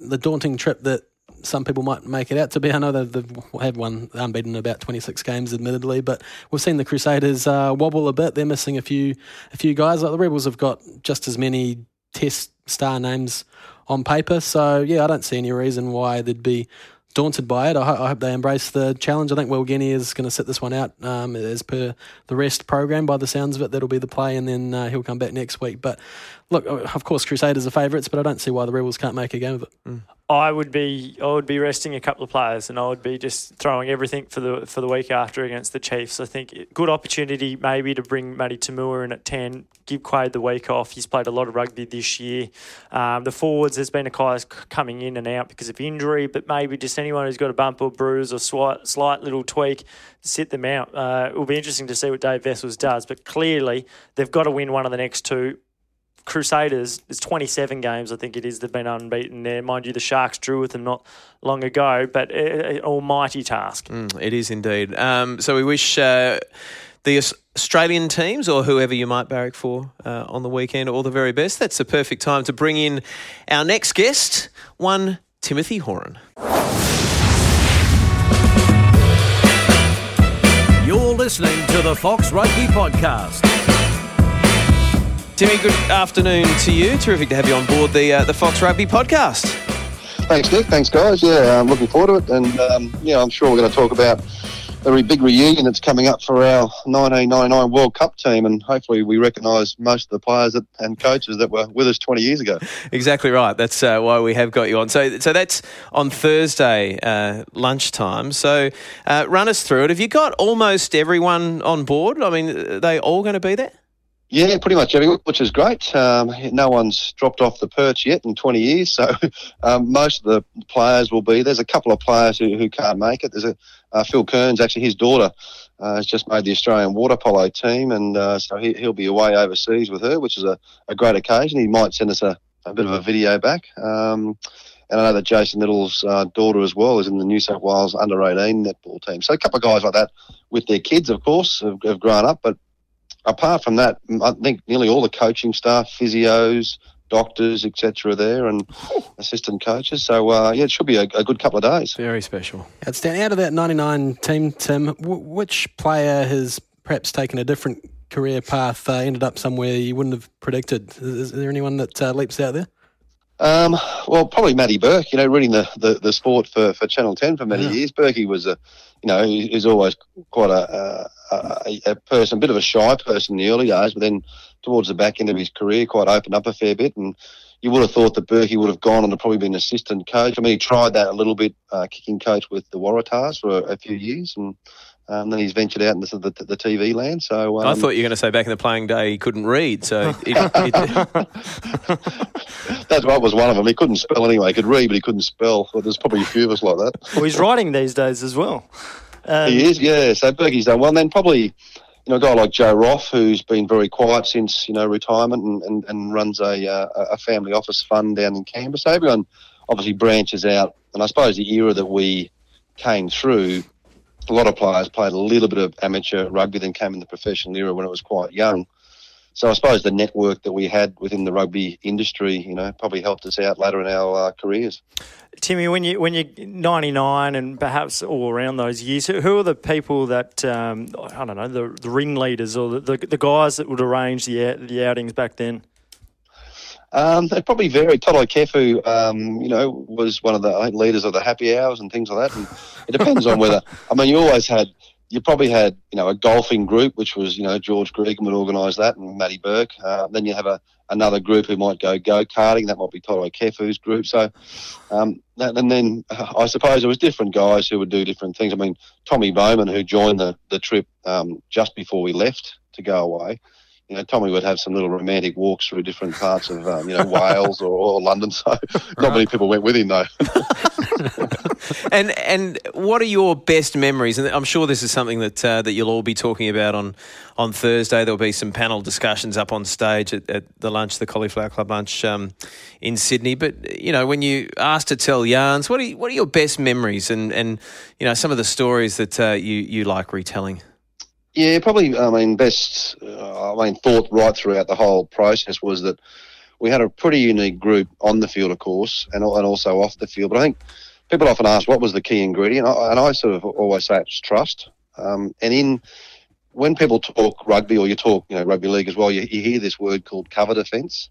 the daunting trip that some people might make it out to be. I know they've, they've had one unbeaten about 26 games, admittedly, but we've seen the Crusaders uh, wobble a bit. They're missing a few a few guys. Like the Rebels have got just as many Test star names on paper, so yeah, I don't see any reason why they'd be daunted by it. I, ho- I, hope they embrace the challenge. I think Will Genia is going to sit this one out um, as per the rest program. By the sounds of it, that'll be the play, and then uh, he'll come back next week. But look, of course, Crusaders are favourites, but I don't see why the Rebels can't make a game of it. Mm. I would be I would be resting a couple of players and I would be just throwing everything for the for the week after against the Chiefs. I think good opportunity maybe to bring Matty Toomua in at ten, give Quade the week off. He's played a lot of rugby this year. Um, the forwards there's been a guys coming in and out because of injury, but maybe just anyone who's got a bump or bruise or slight slight little tweak, sit them out. Uh, it will be interesting to see what Dave Wessels does, but clearly they've got to win one of the next two Crusaders, there's 27 games, I think it is, they've been unbeaten there. Mind you, the Sharks drew with them not long ago, but an almighty task. Mm, it is indeed. Um, so we wish uh, the Australian teams or whoever you might barrack for uh, on the weekend all the very best. That's the perfect time to bring in our next guest, one Timothy Horan. You're listening to the Fox Rugby Podcast. Timmy, good afternoon to you. Terrific to have you on board the uh, the Fox Rugby podcast. Thanks, Nick. Thanks, guys. Yeah, I'm looking forward to it, and um, yeah, I'm sure we're going to talk about a big reunion that's coming up for our 1999 World Cup team, and hopefully we recognise most of the players that, and coaches that were with us 20 years ago. Exactly right. That's uh, why we have got you on. So, so that's on Thursday uh, lunchtime. So, uh, run us through it. Have you got almost everyone on board? I mean, are they all going to be there? Yeah, pretty much everyone, which is great. Um, no one's dropped off the perch yet in 20 years, so um, most of the players will be. There's a couple of players who, who can't make it. There's a uh, Phil Kearns, actually, his daughter uh, has just made the Australian water polo team, and uh, so he, will be away overseas with her, which is a, a great occasion. He might send us a, a bit of a video back. Um, and I know that Jason Little's uh, daughter as well is in the New South Wales under 18 netball team. So a couple of guys like that with their kids, of course, have, have grown up, but apart from that, I think nearly all the coaching staff, physios, doctors, etc., there, and assistant coaches. So uh, yeah, it should be a, a, good couple of days. Very special. Outstanding. Out of that 99 team, Tim, w- which player has perhaps taken a different career path, uh, ended up somewhere you wouldn't have predicted? Is, is there anyone that uh, leaps out there? Um, well, probably Matty Burke. You know, reading the, the, the sport for, for Channel Ten for many yeah. years. Burkey was a, you know, he's always quite a, a, a person, a bit of a shy person in the early days, but then towards the back end of his career, quite opened up a fair bit. And you would have thought that Burkey would have gone on to probably been assistant coach. I mean, he tried that a little bit, uh, kicking coach with the Waratahs for a, a few years, and um, then he's ventured out into the, the TV land. So um, I thought you were going to say back in the playing day he couldn't read. So it, it, that's what was one of them. He couldn't spell anyway. He could read, but he couldn't spell. Well, there's probably a few of us like that. Well, he's writing these days as well. Um, he is, yeah. So Burkey's done well. And then probably you know, a guy like Joe Roff, who's been very quiet since you know retirement and, and, and runs a uh, a family office fund down in Canberra. So everyone obviously branches out, and I suppose the era that we came through a lot of players played a little bit of amateur rugby, then came in the professional era when it was quite young. So I suppose the network that we had within the rugby industry, you know, probably helped us out later in our uh, careers. Timmy, when you when you're 99 and perhaps all around those years, who are the people that um, I don't know, the, the ringleaders or the, the, the guys that would arrange the the outings back then? Um, they probably vary. Toto Kefu, um, you know, was one of the leaders of the happy hours and things like that. And it depends on whether. I mean, you always had. You probably had, you know, a golfing group, which was, you know, George Gregan would organise that, and Matty Burke. Uh, then you have a another group who might go go karting. That might be Toto Kefu's group. So, um, and then uh, I suppose there was different guys who would do different things. I mean, Tommy Bowman, who joined the the trip um, just before we left to go away you know, Tommy would have some little romantic walks through different parts of, um, you know, Wales or, or, London. So not many people went with him though. and and what are your best memories? And I'm sure this is something that uh, that you'll all be talking about on on Thursday. There'll be some panel discussions up on stage at, at the lunch, the Cauliflower Club lunch um, in Sydney. But you know, when you asked to tell yarns, what are you, what are your best memories? And and you know, some of the stories that uh, you you like retelling. Yeah, probably. I mean, best. Uh, I mean, thought right throughout the whole process was that we had a pretty unique group on the field, of course, and and also off the field. But I think people often ask what was the key ingredient, and I sort of always say it's trust. Um, and in when people talk rugby or you talk, you know, rugby league as well, you, you hear this word called cover defence.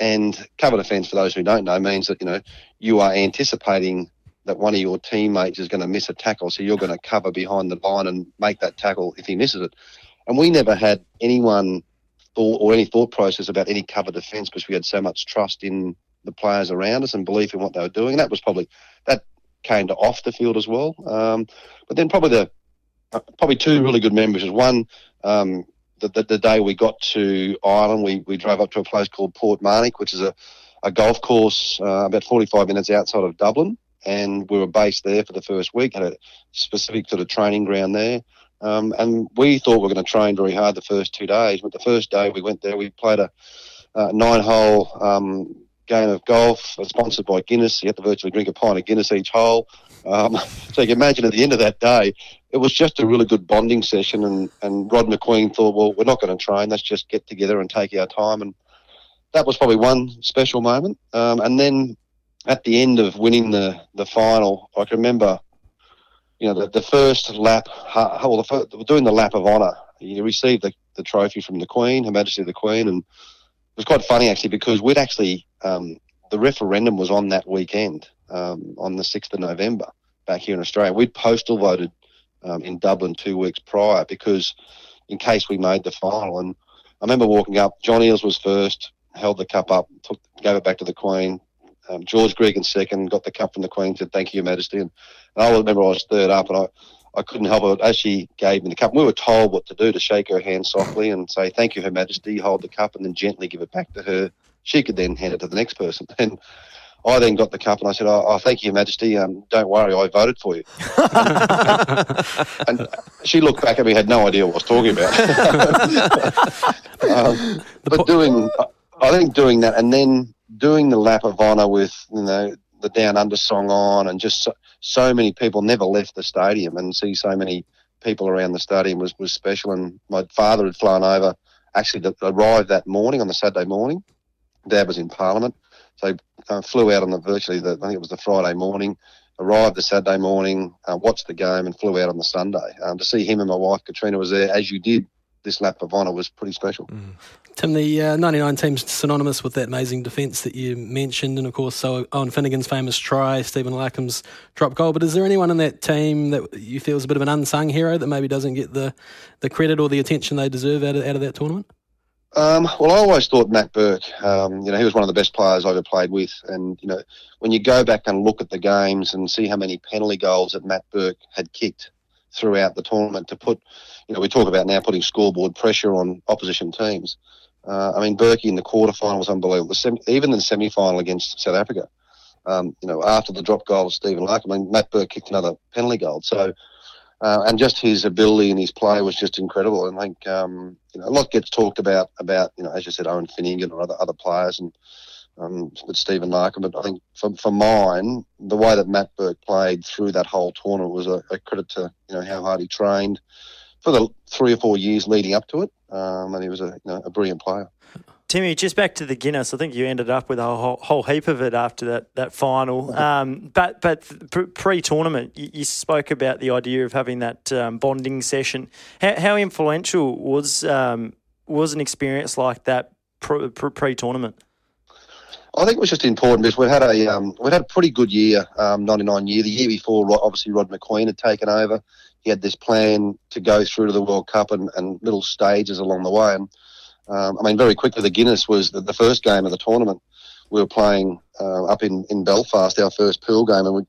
And cover defence, for those who don't know, means that you know you are anticipating that one of your teammates is going to miss a tackle, so you're going to cover behind the line and make that tackle if he misses it. And we never had anyone thought or any thought process about any cover defence because we had so much trust in the players around us and belief in what they were doing. And that was probably that came to off the field as well. Um, but then probably the probably two really good memories is one. Um, the, the, the, day we got to Ireland, we, we drove up to a place called Portmarnock, which is a, a golf course uh, about 45 minutes outside of Dublin and we were based there for the first week, had a specific sort of training ground there. Um, and we thought we were going to train very hard the first two days, but the first day we went there, we played a uh, nine-hole um, game of golf, uh, sponsored by Guinness. You had to virtually drink a pint of Guinness each hole. Um, so you can imagine at the end of that day, it was just a really good bonding session. And, and Rod Macqueen thought, well, we're not going to train. Let's just get together and take our time. And that was probably one special moment. Um, and then at the end of winning the, the final, I can remember, you know, the, the first lap, well, the first, doing the lap of honour. You received the, the trophy from the Queen, Her Majesty the Queen, and it was quite funny actually because we'd actually, um, the referendum was on that weekend, um, on the 6th of November back here in Australia. We'd postal voted um, in Dublin two weeks prior because in case we made the final. And I remember walking up, John Eales was first, held the cup up, took, gave it back to the Queen, um, George Gregan second, got the cup from the Queen, said, Thank you, Your Majesty. And, and I remember I was third up, and I, I couldn't help it. As she gave me the cup, we were told what to do to shake her hand softly and say, Thank you, Her Majesty, hold the cup, and then gently give it back to her. She could then hand it to the next person. And I then got the cup and I said, Oh, oh thank you, Your Majesty. Um, don't worry, I voted for you. and, and, she looked back at me, had no idea what I was talking about. um, but doing, I think doing that and then doing the lap of honour with, you know, the Down Under song on, and just so, so, many people never left the stadium, and see so many people around the stadium was, was special. And my father had flown over, actually arrived that morning on the Saturday morning. Dad was in Parliament, so uh, flew out on the virtually the, I think it was the Friday morning. Arrived the Saturday morning, uh, watched the game, and flew out on the Sunday. Um, to see him and my wife Katrina was there, as you did this lap of honour was pretty special. Mm. Tim, the uh, 99 team's synonymous with that amazing defence that you mentioned, and of course, so Owen Finegan's famous try, Stephen Larkham's drop goal. But is there anyone in that team that you feel is a bit of an unsung hero that maybe doesn't get the, the credit or the attention they deserve out of, out of that tournament? Um, well, I always thought Matt Burke, um, you know, he was one of the best players I ever played with. And, you know, when you go back and look at the games and see how many penalty goals that Matt Burke had kicked throughout the tournament to put, you know, we talk about now putting scoreboard pressure on opposition teams. Uh, I mean, Burkey in the quarterfinal was unbelievable. The semi, even the semi-final against South Africa, um, you know, after the drop goal of Stephen Lark, I mean, Matt Burke kicked another penalty goal. So, uh, and just his ability and his play was just incredible. And I think, um, you know, a lot gets talked about, about, you know, as you said, Owen Finegan or other, other players and, um, with Stephen Larkham. But I think for, for mine, the way that Matt Burke played through that whole tournament was a, a credit to, you know, how hard he trained for the three or four years leading up to it um, and he was a, you know, a brilliant player. Timmy, just back to the Guinness. I think you ended up with a whole, whole heap of it after that that final. Um, but but pre tournament, you, you, spoke about the idea of having that um, bonding session. How, how influential was um, was an experience like that pre tournament? I think it was just important because we had a um, we had a pretty good year, um, ninety nine year. The year before, obviously Rod Macqueen had taken over he had this plan to go through to the World Cup and, and little stages along the way. And um, I mean, very quickly, the Guinness was the, the, first game of the tournament. We were playing uh, up in, in Belfast, our first pool game, and we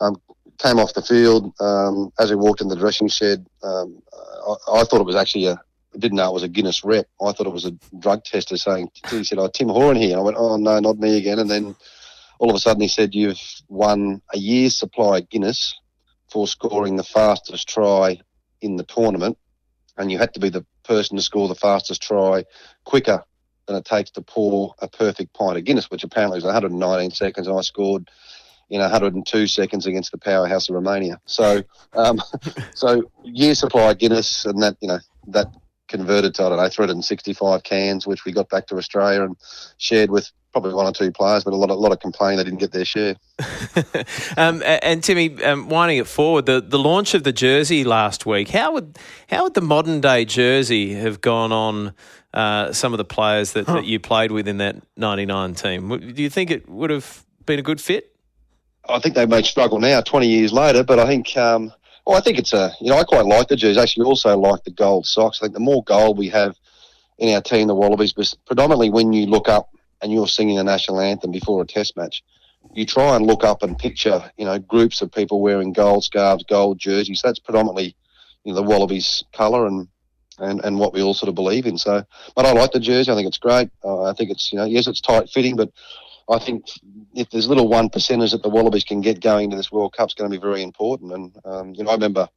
um, came off the field. Um, as we walked in the dressing shed, um, I, I, thought it was actually a didn't know it was a Guinness rep. I thought it was a drug tester saying, he said, oh, Tim Horan here. I went, oh, no, not me again. And then all of a sudden he said, you've won a year's supply of Guinness for scoring the fastest try in the tournament, and you had to be the person to score the fastest try quicker than it takes to pour a perfect pint of Guinness, which apparently was 119 seconds, and I scored in 102 seconds against the powerhouse of Romania. So, um, so year supply Guinness, and that you know that converted to I don't know 365 cans, which we got back to Australia and shared with probably one or two players, but a lot of, a lot of complain they didn't get their share. um, and Timmy, um, winding it forward, the, the launch of the jersey last week, how would how would the modern day jersey have gone on uh, some of the players that, huh. that you played with in that '99 team? Do you think it would have been a good fit? I think they may struggle now, 20 years later, but I think. Um, well, I think it's a, you know, I quite like the jersey. Actually, also like the gold socks. I think the more gold we have in our team, the Wallabies, but predominantly when you look up and you're singing the national anthem before a test match, you try and look up and picture, you know, groups of people wearing gold scarves, gold jerseys. That's predominantly, you know, the Wallabies colour and, and, and what we all sort of believe in. So, but I like the jersey. I think it's great. Uh, I think it's, you know, yes, it's tight fitting, but I think if there's little one percenters that the Wallabies can get going to this World Cup, it's going to be very important. And, um, you know, I remember,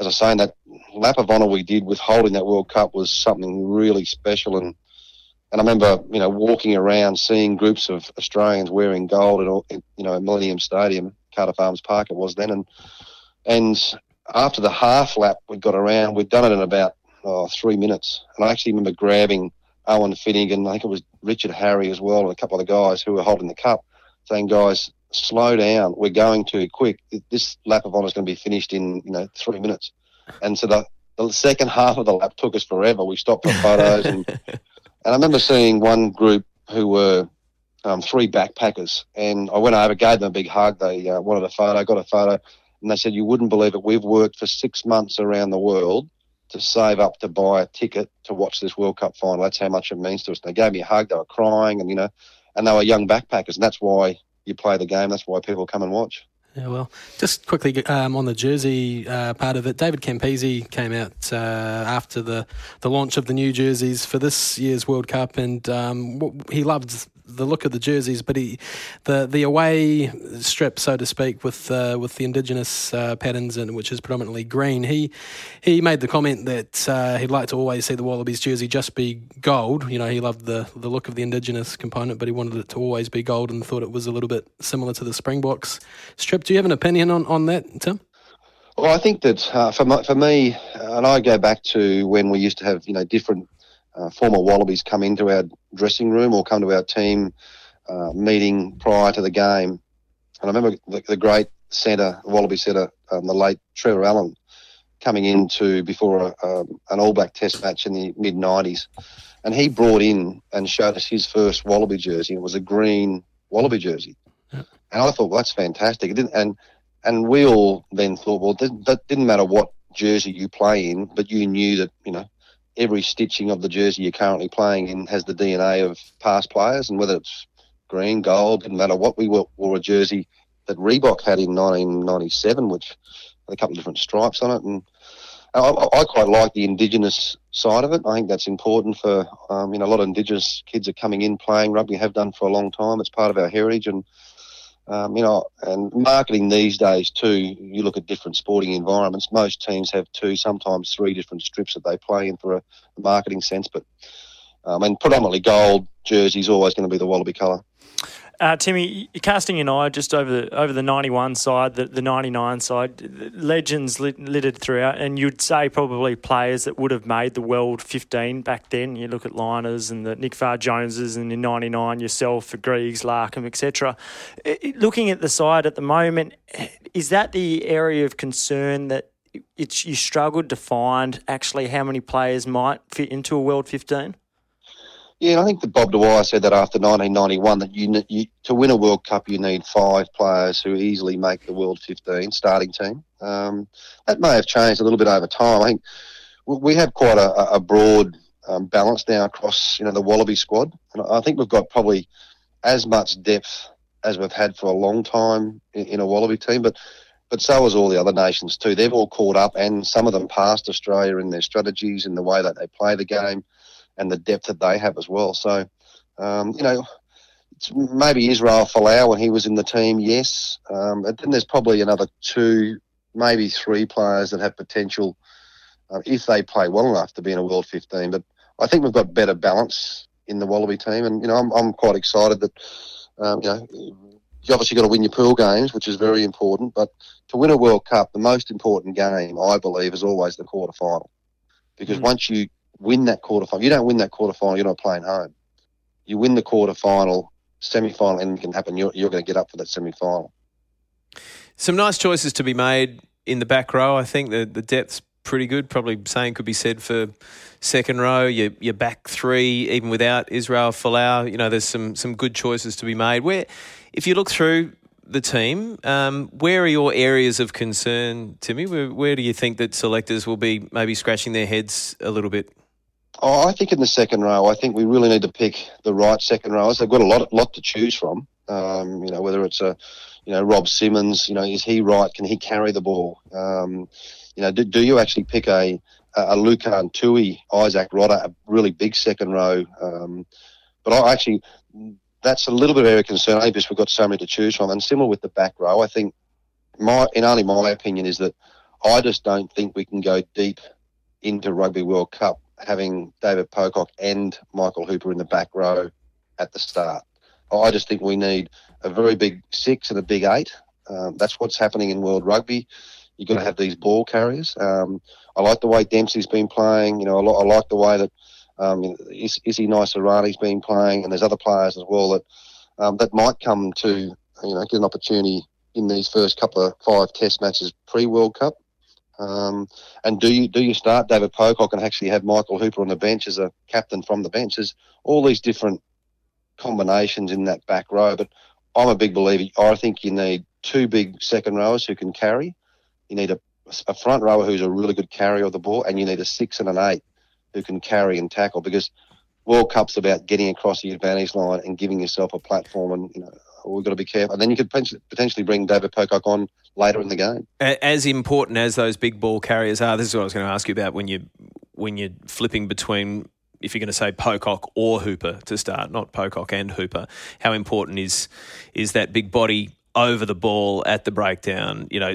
as I say, that lap of honour we did with holding that World Cup was something really special. And and I remember, you know, walking around seeing groups of Australians wearing gold at, you know, Millennium Stadium, Cardiff Arms Park it was then, and and after the half lap we got around, we'd done it in about oh, three minutes, and I actually remember grabbing Owen Finegan, I think it was Richard Harry as well, and a couple of the guys who were holding the cup, saying, "Guys, slow down. We're going too quick. This lap of honour is going to be finished in you know three minutes." And so the the second half of the lap took us forever. We stopped for photos and And I remember seeing one group who were um, three backpackers, and I went over, gave them a big hug. They uh, wanted a photo, got a photo, and they said, "You wouldn't believe it. We've worked for six months around the world to save up to buy a ticket to watch this World Cup final. That's how much it means to us." They gave me a hug. They were crying, and you know, and they were young backpackers, and that's why you play the game. That's why people come and watch. Yeah, well, just quickly um, on the jersey uh, part of it, David Campese came out uh, after the, the launch of the new jerseys for this year's World Cup, and um, he loved the look of the jerseys, but he, the the away strip, so to speak, with uh, with the indigenous uh, patterns and which is predominantly green. He he made the comment that uh, he'd like to always see the Wallabies jersey just be gold. You know, he loved the the look of the indigenous component, but he wanted it to always be gold and thought it was a little bit similar to the Springboks strip. Do you have an opinion on on that, Tim? Well, I think that uh, for my, for me, and I go back to when we used to have you know different uh, former Wallabies come into our dressing room or come to our team uh, meeting prior to the game. And I remember the, the great centre, Wallaby centre, um, the late Trevor Allen, coming into before a, um, an All Black Test match in the mid 90s. And he brought in and showed us his first Wallaby jersey. It was a green Wallaby jersey. And I thought, well, that's fantastic. It didn't, and and we all then thought, well, that didn't matter what jersey you play in, but you knew that, you know, every stitching of the jersey you're currently playing in has the DNA of past players, and whether it's green, gold, didn't matter what we wore, wore a jersey that Reebok had in 1997, which had a couple of different stripes on it, and I, I quite like the Indigenous side of it. I think that's important for um, you know a lot of Indigenous kids are coming in playing rugby, have done for a long time. It's part of our heritage, and um, you know, and marketing these days too, you look at different sporting environments. Most teams have two, sometimes three different strips that they play in for a, marketing sense. But um, mean, predominantly gold jersey is always going to be the Wallaby colour. Uh, Timmy, casting an eye just over the over the ninety one side, the, the ninety nine side, legends lit, littered throughout, and you'd say probably players that would have made the world fifteen back then. You look at Lynaghs and the Nick Farr Joneses, and in ninety nine yourself, for Griggs, Larkham, etc. Looking at the side at the moment, is that the area of concern that it's you struggled to find actually how many players might fit into a world fifteen? Yeah, I think that Bob Dwyer said that after 1991 that you, you, to win a World Cup you need five players who easily make the World 15 starting team. Um, that may have changed a little bit over time. I think we have quite a, a broad um, balance now across you know the Wallaby squad, and I think we've got probably as much depth as we've had for a long time in, in a Wallaby team, but but so has all the other nations too. They've all caught up, and some of them passed Australia in their strategies, in the way that they play the game and the depth that they have as well. So, um, you know, maybe Israel Folau when he was in the team, yes. Um, and then there's probably another two, maybe three players that have potential uh, if they play well enough to be in a World 15. But I think we've got better balance in the Wallaby team, and you know, I'm, I'm quite excited that um, you know. You obviously got to win your pool games, which is very important. But to win a World Cup, the most important game, I believe, is always the quarter final. Because mm. once you win that quarter final. You don't win that quarter final, you're not playing home. You win the quarter final, semi final, anything can happen. You're, you're going to get up for that semi final. Some nice choices to be made in the back row. I think the, the depth's pretty good. Probably same could be said for second row. Your, your back three, even without Israel Folau, you know, there's some, some good choices to be made. Where, if you look through the team. Um, where are your areas of concern, Timmy? Where, where, do you think that selectors will be maybe scratching their heads a little bit? Oh, I think in the second row, I think we really need to pick the right second rowers. They've got a lot, lot to choose from. Um, you know, whether it's a, you know, Rob Simmons. You know, is he right? Can he carry the ball? Um, you know, do, do you actually pick a a Lukhan Tui, Izack Rodda, a really big second row? Um, but I actually, that's a little bit of area concern. I because we've got so many to choose from, and similar with the back row. I think my, in only my opinion, is that I just don't think we can go deep into Rugby World Cup having David Pocock and Michael Hooper in the back row at the start. I just think we need a very big six and a big eight. Um, that's what's happening in World Rugby. You've got to have these ball carriers. Um, I like the way Dempsey's been playing. You know, I, I like the way that um, Is, Isi Naisarani's been playing, and there's other players as well that um, that might come to you know get an opportunity in these first couple of five Test matches pre World Cup. Um, and do you do you start David Pocock and actually have Michael Hooper on the bench as a captain from the bench? There's all these different combinations in that back row, but I'm a big believer. I think you need two big second rowers who can carry. You need a, a front rower who's a really good carrier of the ball, and you need a six and an eight who can carry and tackle because World Cup's about getting across the advantage line and giving yourself a platform. And you know, we've got to be careful. And then you could potentially bring David Pocock on later in the game. As important as those big ball carriers are, this is what I was going to ask you about when you when you're flipping between if you're going to say Pocock or Hooper to start, not Pocock and Hooper, how important is is that big body over the ball at the breakdown? You know,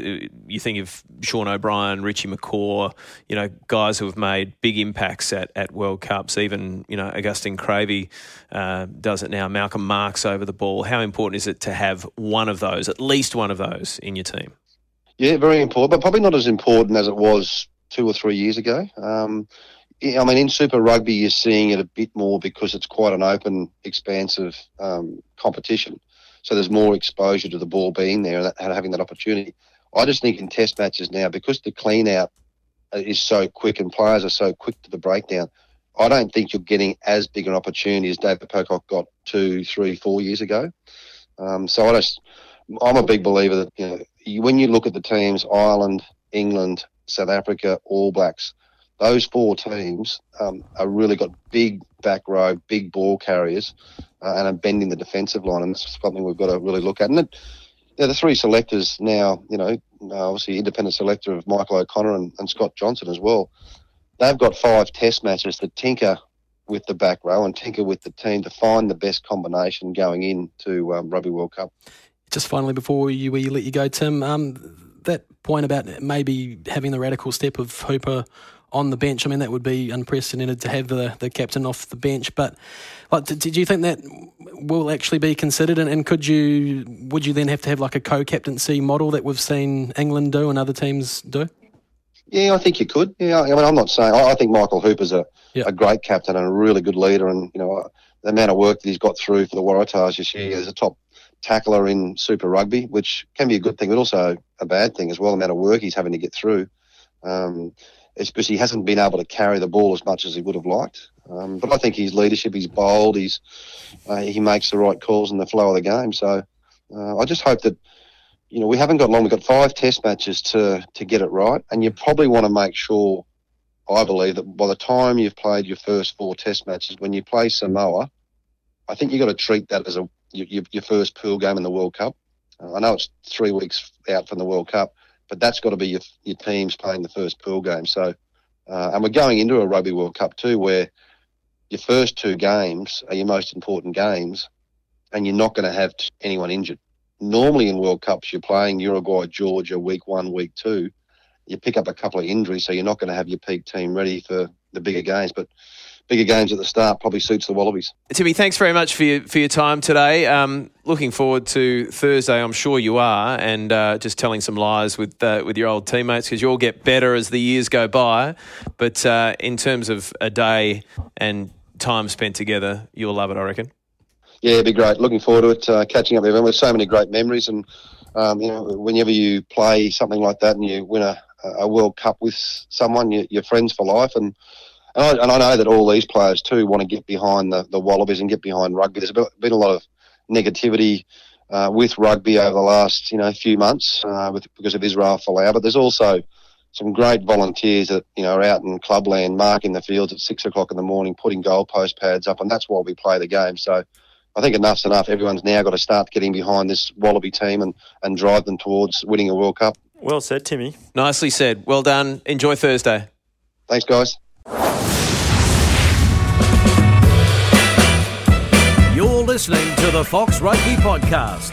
you think of Sean O'Brien, Richie McCaw, you know, guys who have made big impacts at, at World Cups. Even you know, Augustine Creevy uh, does it now. Malcolm Marx over the ball. How important is it to have one of those, at least one of those, in your team? Yeah, very important, but probably not as important as it was two or three years ago. Um, I mean, in Super Rugby, you're seeing it a bit more because it's quite an open, expansive um, competition. So there's more exposure to the ball being there and, having that opportunity. I just think in Test matches now, because the clean out is so quick and players are so quick to the breakdown, I don't think you're getting as big an opportunity as David Pocock got two, three, four years ago. Um, so I just, I'm a big believer that you know when you look at the teams, Ireland, England, South Africa, All Blacks, those four teams um, are really got big back row, big ball carriers, uh, and are bending the defensive line, and that's something we've got to really look at. And it, the three selectors now, you know, obviously independent selector of Michael O'Connor and, and Scott Johnson as well. They've got five Test matches to tinker with the back row and tinker with the team to find the best combination going into um, Rugby World Cup. Just finally, before you, we let you go, Tim, um, that point about maybe having the radical step of Hooper on the bench. I mean, that would be unprecedented to have the, the captain off the bench. But like, did you think that will actually be considered? And, and could you would you then have to have like a co-captaincy model that we've seen England do and other teams do? Yeah, I think you could. Yeah, I mean, I'm not saying I, think Michael Hooper's a, a great captain and a really good leader, and you know the amount of work that he's got through for the Waratahs this year as a top tackler in Super Rugby, which can be a good thing, but also a bad thing as well. The amount of work he's having to get through. Um, it's because he hasn't been able to carry the ball as much as he would have liked. Um, but I think his leadership, he's bold, he's uh, he makes the right calls in the flow of the game. So uh, I just hope that you know we haven't got long. We've got five Test matches to to get it right, and you probably want to make sure. I believe that by the time you've played your first four Test matches, when you play Samoa, I think you've got to treat that as a your, your first pool game in the World Cup. Uh, I know it's three weeks out from the World Cup, but that's got to be your, your teams playing the first pool game. So, uh, and we're going into a Rugby World Cup too, where your first two games are your most important games, and you're not going to have anyone injured. Normally in World Cups, you're playing Uruguay, Georgia, week one, week two. You pick up a couple of injuries, so you're not going to have your peak team ready for the bigger games. But bigger games at the start probably suits the Wallabies. Timmy, thanks very much for your, for your time today. Um, looking forward to Thursday, I'm sure you are, and uh, just telling some lies with uh, with your old teammates because you all get better as the years go by. But uh, in terms of a day and time spent together, you'll love it, I reckon. Yeah, it'd be great. Looking forward to it. Uh, catching up with everyone so many great memories, and um, you know, whenever you play something like that and you win a, a World Cup with someone, you, you're friends for life, and and I, and I know that all these players too want to get behind the, the Wallabies and get behind rugby. There's been a lot of negativity uh, with rugby over the last you know few months uh, with, because of Israel Folau, but there's also some great volunteers that you know are out in clubland marking the fields at six o'clock in the morning, putting goalpost pads up, and that's why we play the game. So I think enough's enough. Everyone's now got to start getting behind this Wallaby team and, and drive them towards winning a World Cup. Well said, Timmy. Nicely said. Well done. Enjoy Thursday. Thanks, guys. You're listening to the Fox Rugby Podcast.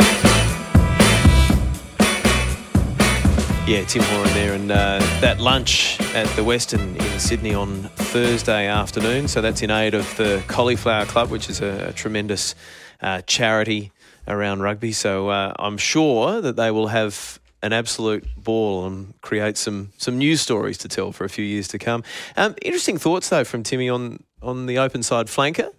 Yeah, Tim Horan there, and uh, that lunch at the Westin in Sydney on Thursday afternoon. So that's in aid of the Cauliflower Club, which is a, a tremendous uh, charity around rugby. So uh, I'm sure that they will have an absolute ball and create some some news stories to tell for a few years to come. Um, interesting thoughts though from Timmy on on the open side flanker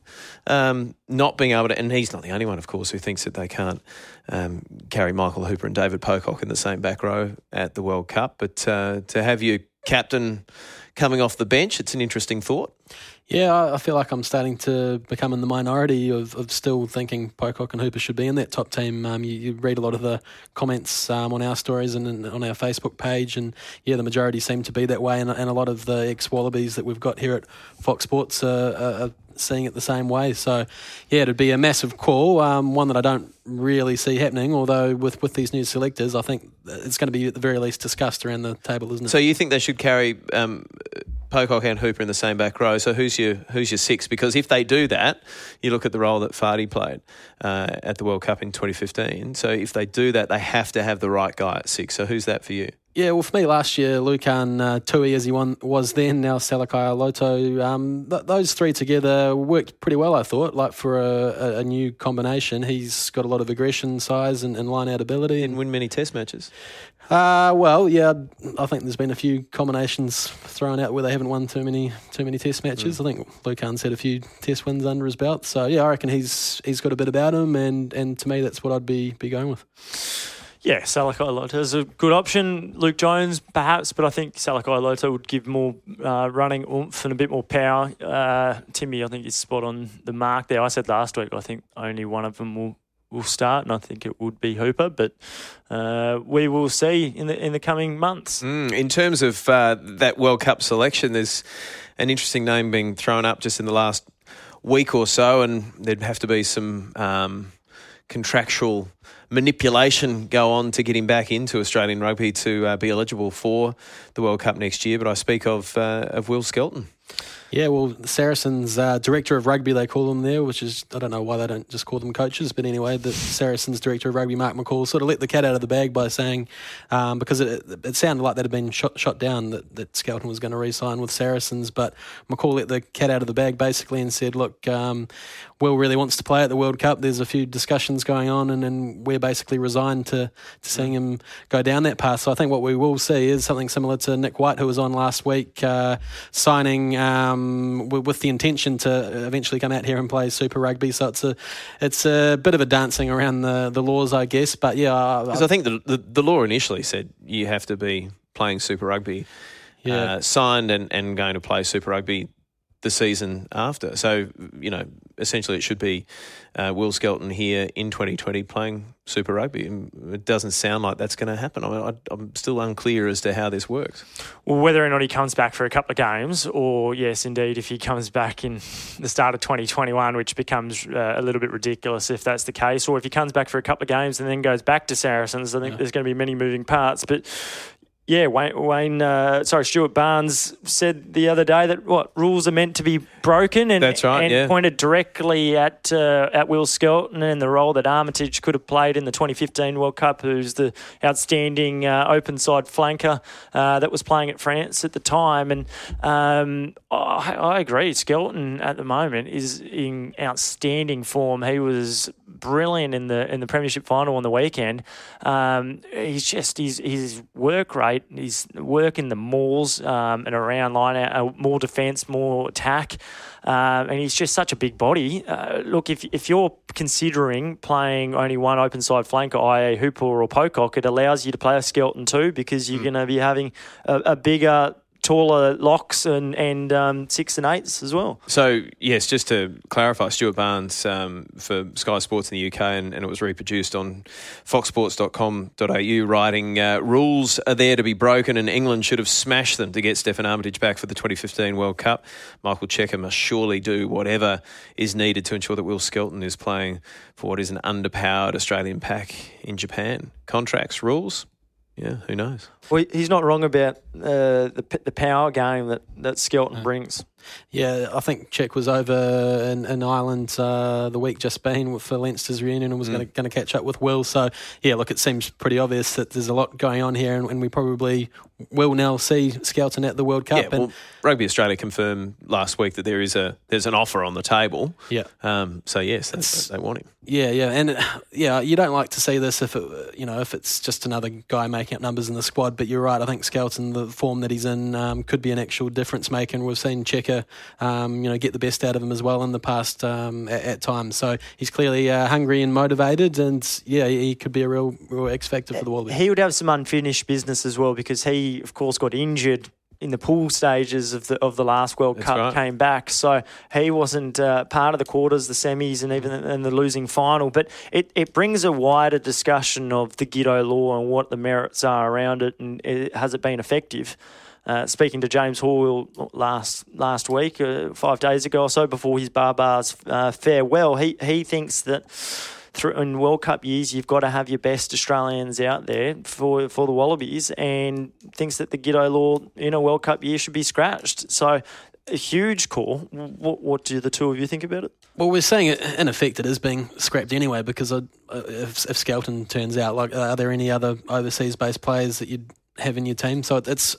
um, not being able to, and he's not the only one, of course, who thinks that they can't um, carry Michael Hooper and David Pocock in the same back row at the World Cup. But uh, to have you captain coming off the bench, it's an interesting thought. Yeah, I feel like I'm starting to become in the minority of, of still thinking Pocock and Hooper should be in that top team. Um, you, you, read a lot of the comments um, on our stories and, and, on our Facebook page, and yeah, the majority seem to be that way. And, and a lot of the ex Wallabies that we've got here at Fox Sports are, are, seeing it the same way. So, yeah, it'd be a massive call, um, one that I don't really see happening. Although with with these new selectors, I think it's going to be at the very least discussed around the table, isn't it? So you think they should carry um, Pocock and Hooper in the same back row? So who's your who's your six? Because if they do that, you look at the role that Fardy played uh, at the World Cup in 2015. So if they do that, they have to have the right guy at six. So who's that for you? Yeah, well, for me last year, Lukhan uh, Tui, as he won, was then, now Salakaia-Loto, um, th- those three together worked pretty well, I thought, like for a, a, a, new combination. He's got a lot of aggression, size, and, and line out ability. And win many test matches. Uh, well, yeah, I think there's been a few combinations thrown out where they haven't won too many too many test matches. Mm. I think Lukhan's had a few test wins under his belt. So, yeah, I reckon he's he's got a bit about him, and, and to me, that's what I'd be, be going with. Yeah, Salakaia-Loto is a good option. Luke Jones, perhaps, but I think Salakaia-Loto would give more uh, running oomph and a bit more power. Uh, Timmy, I think, is spot on the mark there. I said last week, I think only one of them will, will start, and I think it would be Hooper, but uh, we will see in the in the coming months. Mm, in terms of uh, that World Cup selection, there's an interesting name being thrown up just in the last week or so, and there'd have to be some um, contractual manipulation go on to get him back into Australian rugby to uh, be eligible for the World Cup next year. But I speak of uh, of Will Skelton. Yeah, well, the Saracens uh, director of rugby, they call them there, which is, I don't know why they don't just call them coaches, but anyway, the Saracens director of rugby, Mark McCall, sort of let the cat out of the bag by saying, um, because it, it sounded like had been shot, shot down, that, that Skelton was going to re sign with Saracens, but McCall let the cat out of the bag basically and said, look, um, Will really wants to play at the World Cup. There's a few discussions going on, and, and we're basically resigned to, to seeing him go down that path. So I think what we will see is something similar to Nick White, who was on last week, uh, signing. Um, um, with the intention to eventually come out here and play Super Rugby. So it's a it's a bit of a dancing around the, the laws, I guess. But yeah, because I, I, think the, the, the law initially said you have to be playing Super Rugby, yeah. uh, signed and, and going to play Super Rugby the season after. So, you know, essentially it should be uh, Will Skelton here in 2020 playing Super Rugby. It doesn't sound like that's going to happen. I am still unclear as to how this works. Well, whether or not he comes back for a couple of games, or yes, indeed, if he comes back in the start of 2021, which becomes uh, a little bit ridiculous if that's the case, or if he comes back for a couple of games and then goes back to Saracens, I think yeah. there's going to be many moving parts. But yeah, Wayne, Wayne uh, sorry, Stuart Barnes said the other day that what rules are meant to be broken, and that's right, and yeah. pointed directly at uh, at Will Skelton and the role that Armitage could have played in the 2015 World Cup, who's the outstanding uh, open side flanker uh, that was playing at France at the time, and um, I, I agree. Skelton at the moment is in outstanding form. He was brilliant in the in the Premiership final on the weekend. Um, he's just his his work rate, his work in the mauls um, and around line out, uh, more defence, more attack. Um, and he's just such a big body. Uh, look, if if you're considering playing only one open side flanker, i.e. Hooper or Pocock, it allows you to play a Skelton too because you're mm. going to be having a, a bigger taller locks and and um, six and eights as well. So yes, just to clarify, Stuart Barnes um, for Sky Sports in the UK, and, and, it was reproduced on foxsports.com.au, writing uh, rules are there to be broken, and England should have smashed them to get Steffon Armitage back for the 2015 World Cup. Michael Cheika must surely do whatever is needed to ensure that Will Skelton is playing for what is an underpowered Australian pack in Japan. Contracts, rules yeah, who knows? Well, he's not wrong about uh, the the power game that that Skelton brings. Yeah, I think Cheik was over in, in Ireland uh, the week just been for Leinster's reunion and was mm. going to catch up with Will. So, yeah, look, it seems pretty obvious that there's a lot going on here and, and we probably will now see Skelton at the World Cup. Yeah, well, Rugby Australia confirmed last week that there is a there's an offer on the table. Yeah. Um, so, yes, they, they want him. Yeah, yeah. And, yeah, you don't like to see this if, it, you know, if it's just another guy making up numbers in the squad. But you're right. I think Skelton, the form that he's in, um, could be an actual difference maker. And we've seen Cheika um, you know, get the best out of him as well in the past um, at, at, times. So he's clearly uh, hungry and motivated, and yeah, he could be a real, real X factor for the Wallabies. He would have some unfinished business as well because he, of course, got injured in the pool stages of the of the last World That's Cup right. came back, so he wasn't uh, part of the quarters, the semis, and even and the losing final. But it, it brings a wider discussion of the Giteau law and what the merits are around it, and it, has it been effective? Uh, speaking to James Hall last last week, uh, five days ago or so, before his Barbars uh, farewell, he he thinks that through in World Cup years, you've got to have your best Australians out there for for the Wallabies, and thinks that the Giteau law in a World Cup year should be scratched. So. A huge call. What, what do the two of you think about it? Well, we're saying it, in effect it is being scrapped anyway because if, if Skelton turns out, like, are there any other overseas-based players that you'd have in your team? So it's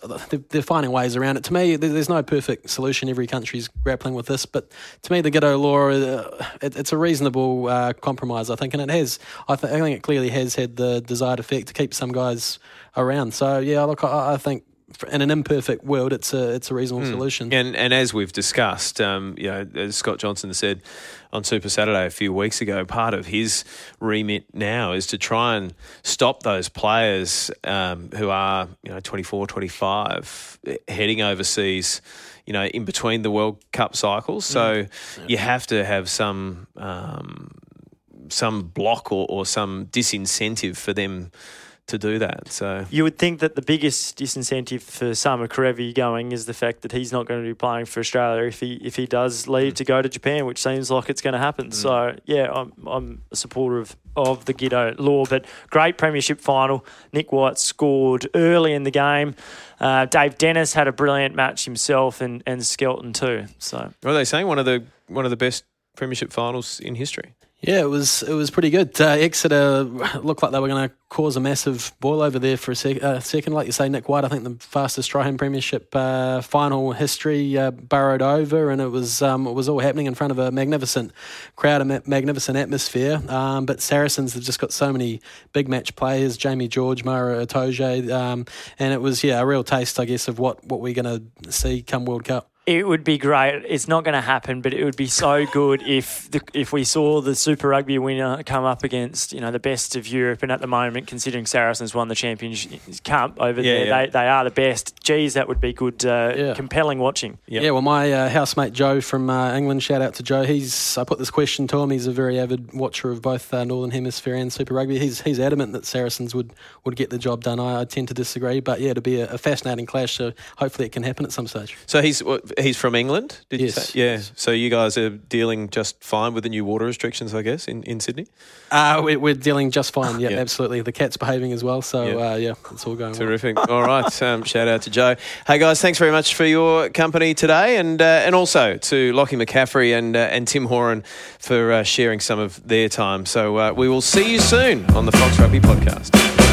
they're, finding ways around it. To me, there's no perfect solution. Every country's grappling with this, but to me, the Giteau law uh, it's a reasonable uh, compromise, I think, and it has. I, th- I think it clearly has had the desired effect to keep some guys around. So yeah, look, I think in an imperfect world, it's a it's a reasonable solution. And and as we've discussed, um, you know, as Scott Johnson said on Super Saturday a few weeks ago, part of his remit now is to try and stop those players um, who are you know 24, 25 heading overseas. You know, in between the World Cup cycles, so you have to have some um, some block or, or some disincentive for them to do that. So You would think that the biggest disincentive for Samu Kerevi going is the fact that he's not going to be playing for Australia if he if he does leave to go to Japan, which seems like it's going to happen. So yeah, I'm I'm a supporter of, of the Giteau law, but great premiership final. Nick White scored early in the game. Uh, Dave Dennis had a brilliant match himself, and, and Skelton too. So what are they saying? One of the one of the best premiership finals in history. Yeah, it was it was pretty good. Uh, Exeter looked like they were going to cause a massive boil over there for a sec- uh, second. Like you say, Nic White, I think the fastest try home premiership uh, final history uh, burrowed over, and it was um, it was all happening in front of a magnificent crowd, a ma- magnificent atmosphere. Um, but Saracens have just got so many big match players: Jamie George, Maro Itoje, um, and it was yeah a real taste, I guess, of what what we're going to see come World Cup. It would be great. It's not going to happen, but it would be so good if the, if we saw the Super Rugby winner come up against you know the best of Europe. And at the moment, considering Saracens won the Championship Cup over Yeah, there, yeah. They, they are the best. Geez, that would be good, uh, Yeah. compelling watching. Yep. Yeah, well, my uh, housemate Joe from uh, England, shout out to Joe. He's I put this question to him. He's a very avid watcher of both uh, Northern Hemisphere and Super Rugby. He's he's adamant that Saracens would, would get the job done. I, I tend to disagree, but yeah, it'd be a, a fascinating clash. So hopefully it can happen at some stage. So he's what, he's from England. Did you Yes, say? Yeah. So you guys are dealing just fine with the new water restrictions, I guess, in, in Sydney. Uh, we, we're dealing just fine. Yeah, Yeah. absolutely. The cat's behaving as well. So Yeah. uh, yeah, it's all going well. Terrific. All right. Um, shout out to Joe. Hey guys, thanks very much for your company today, and uh, and also to Locky McCaffrey and uh, and Tim Horan for uh, sharing some of their time. So uh, we will see you soon on the Fox Rugby podcast.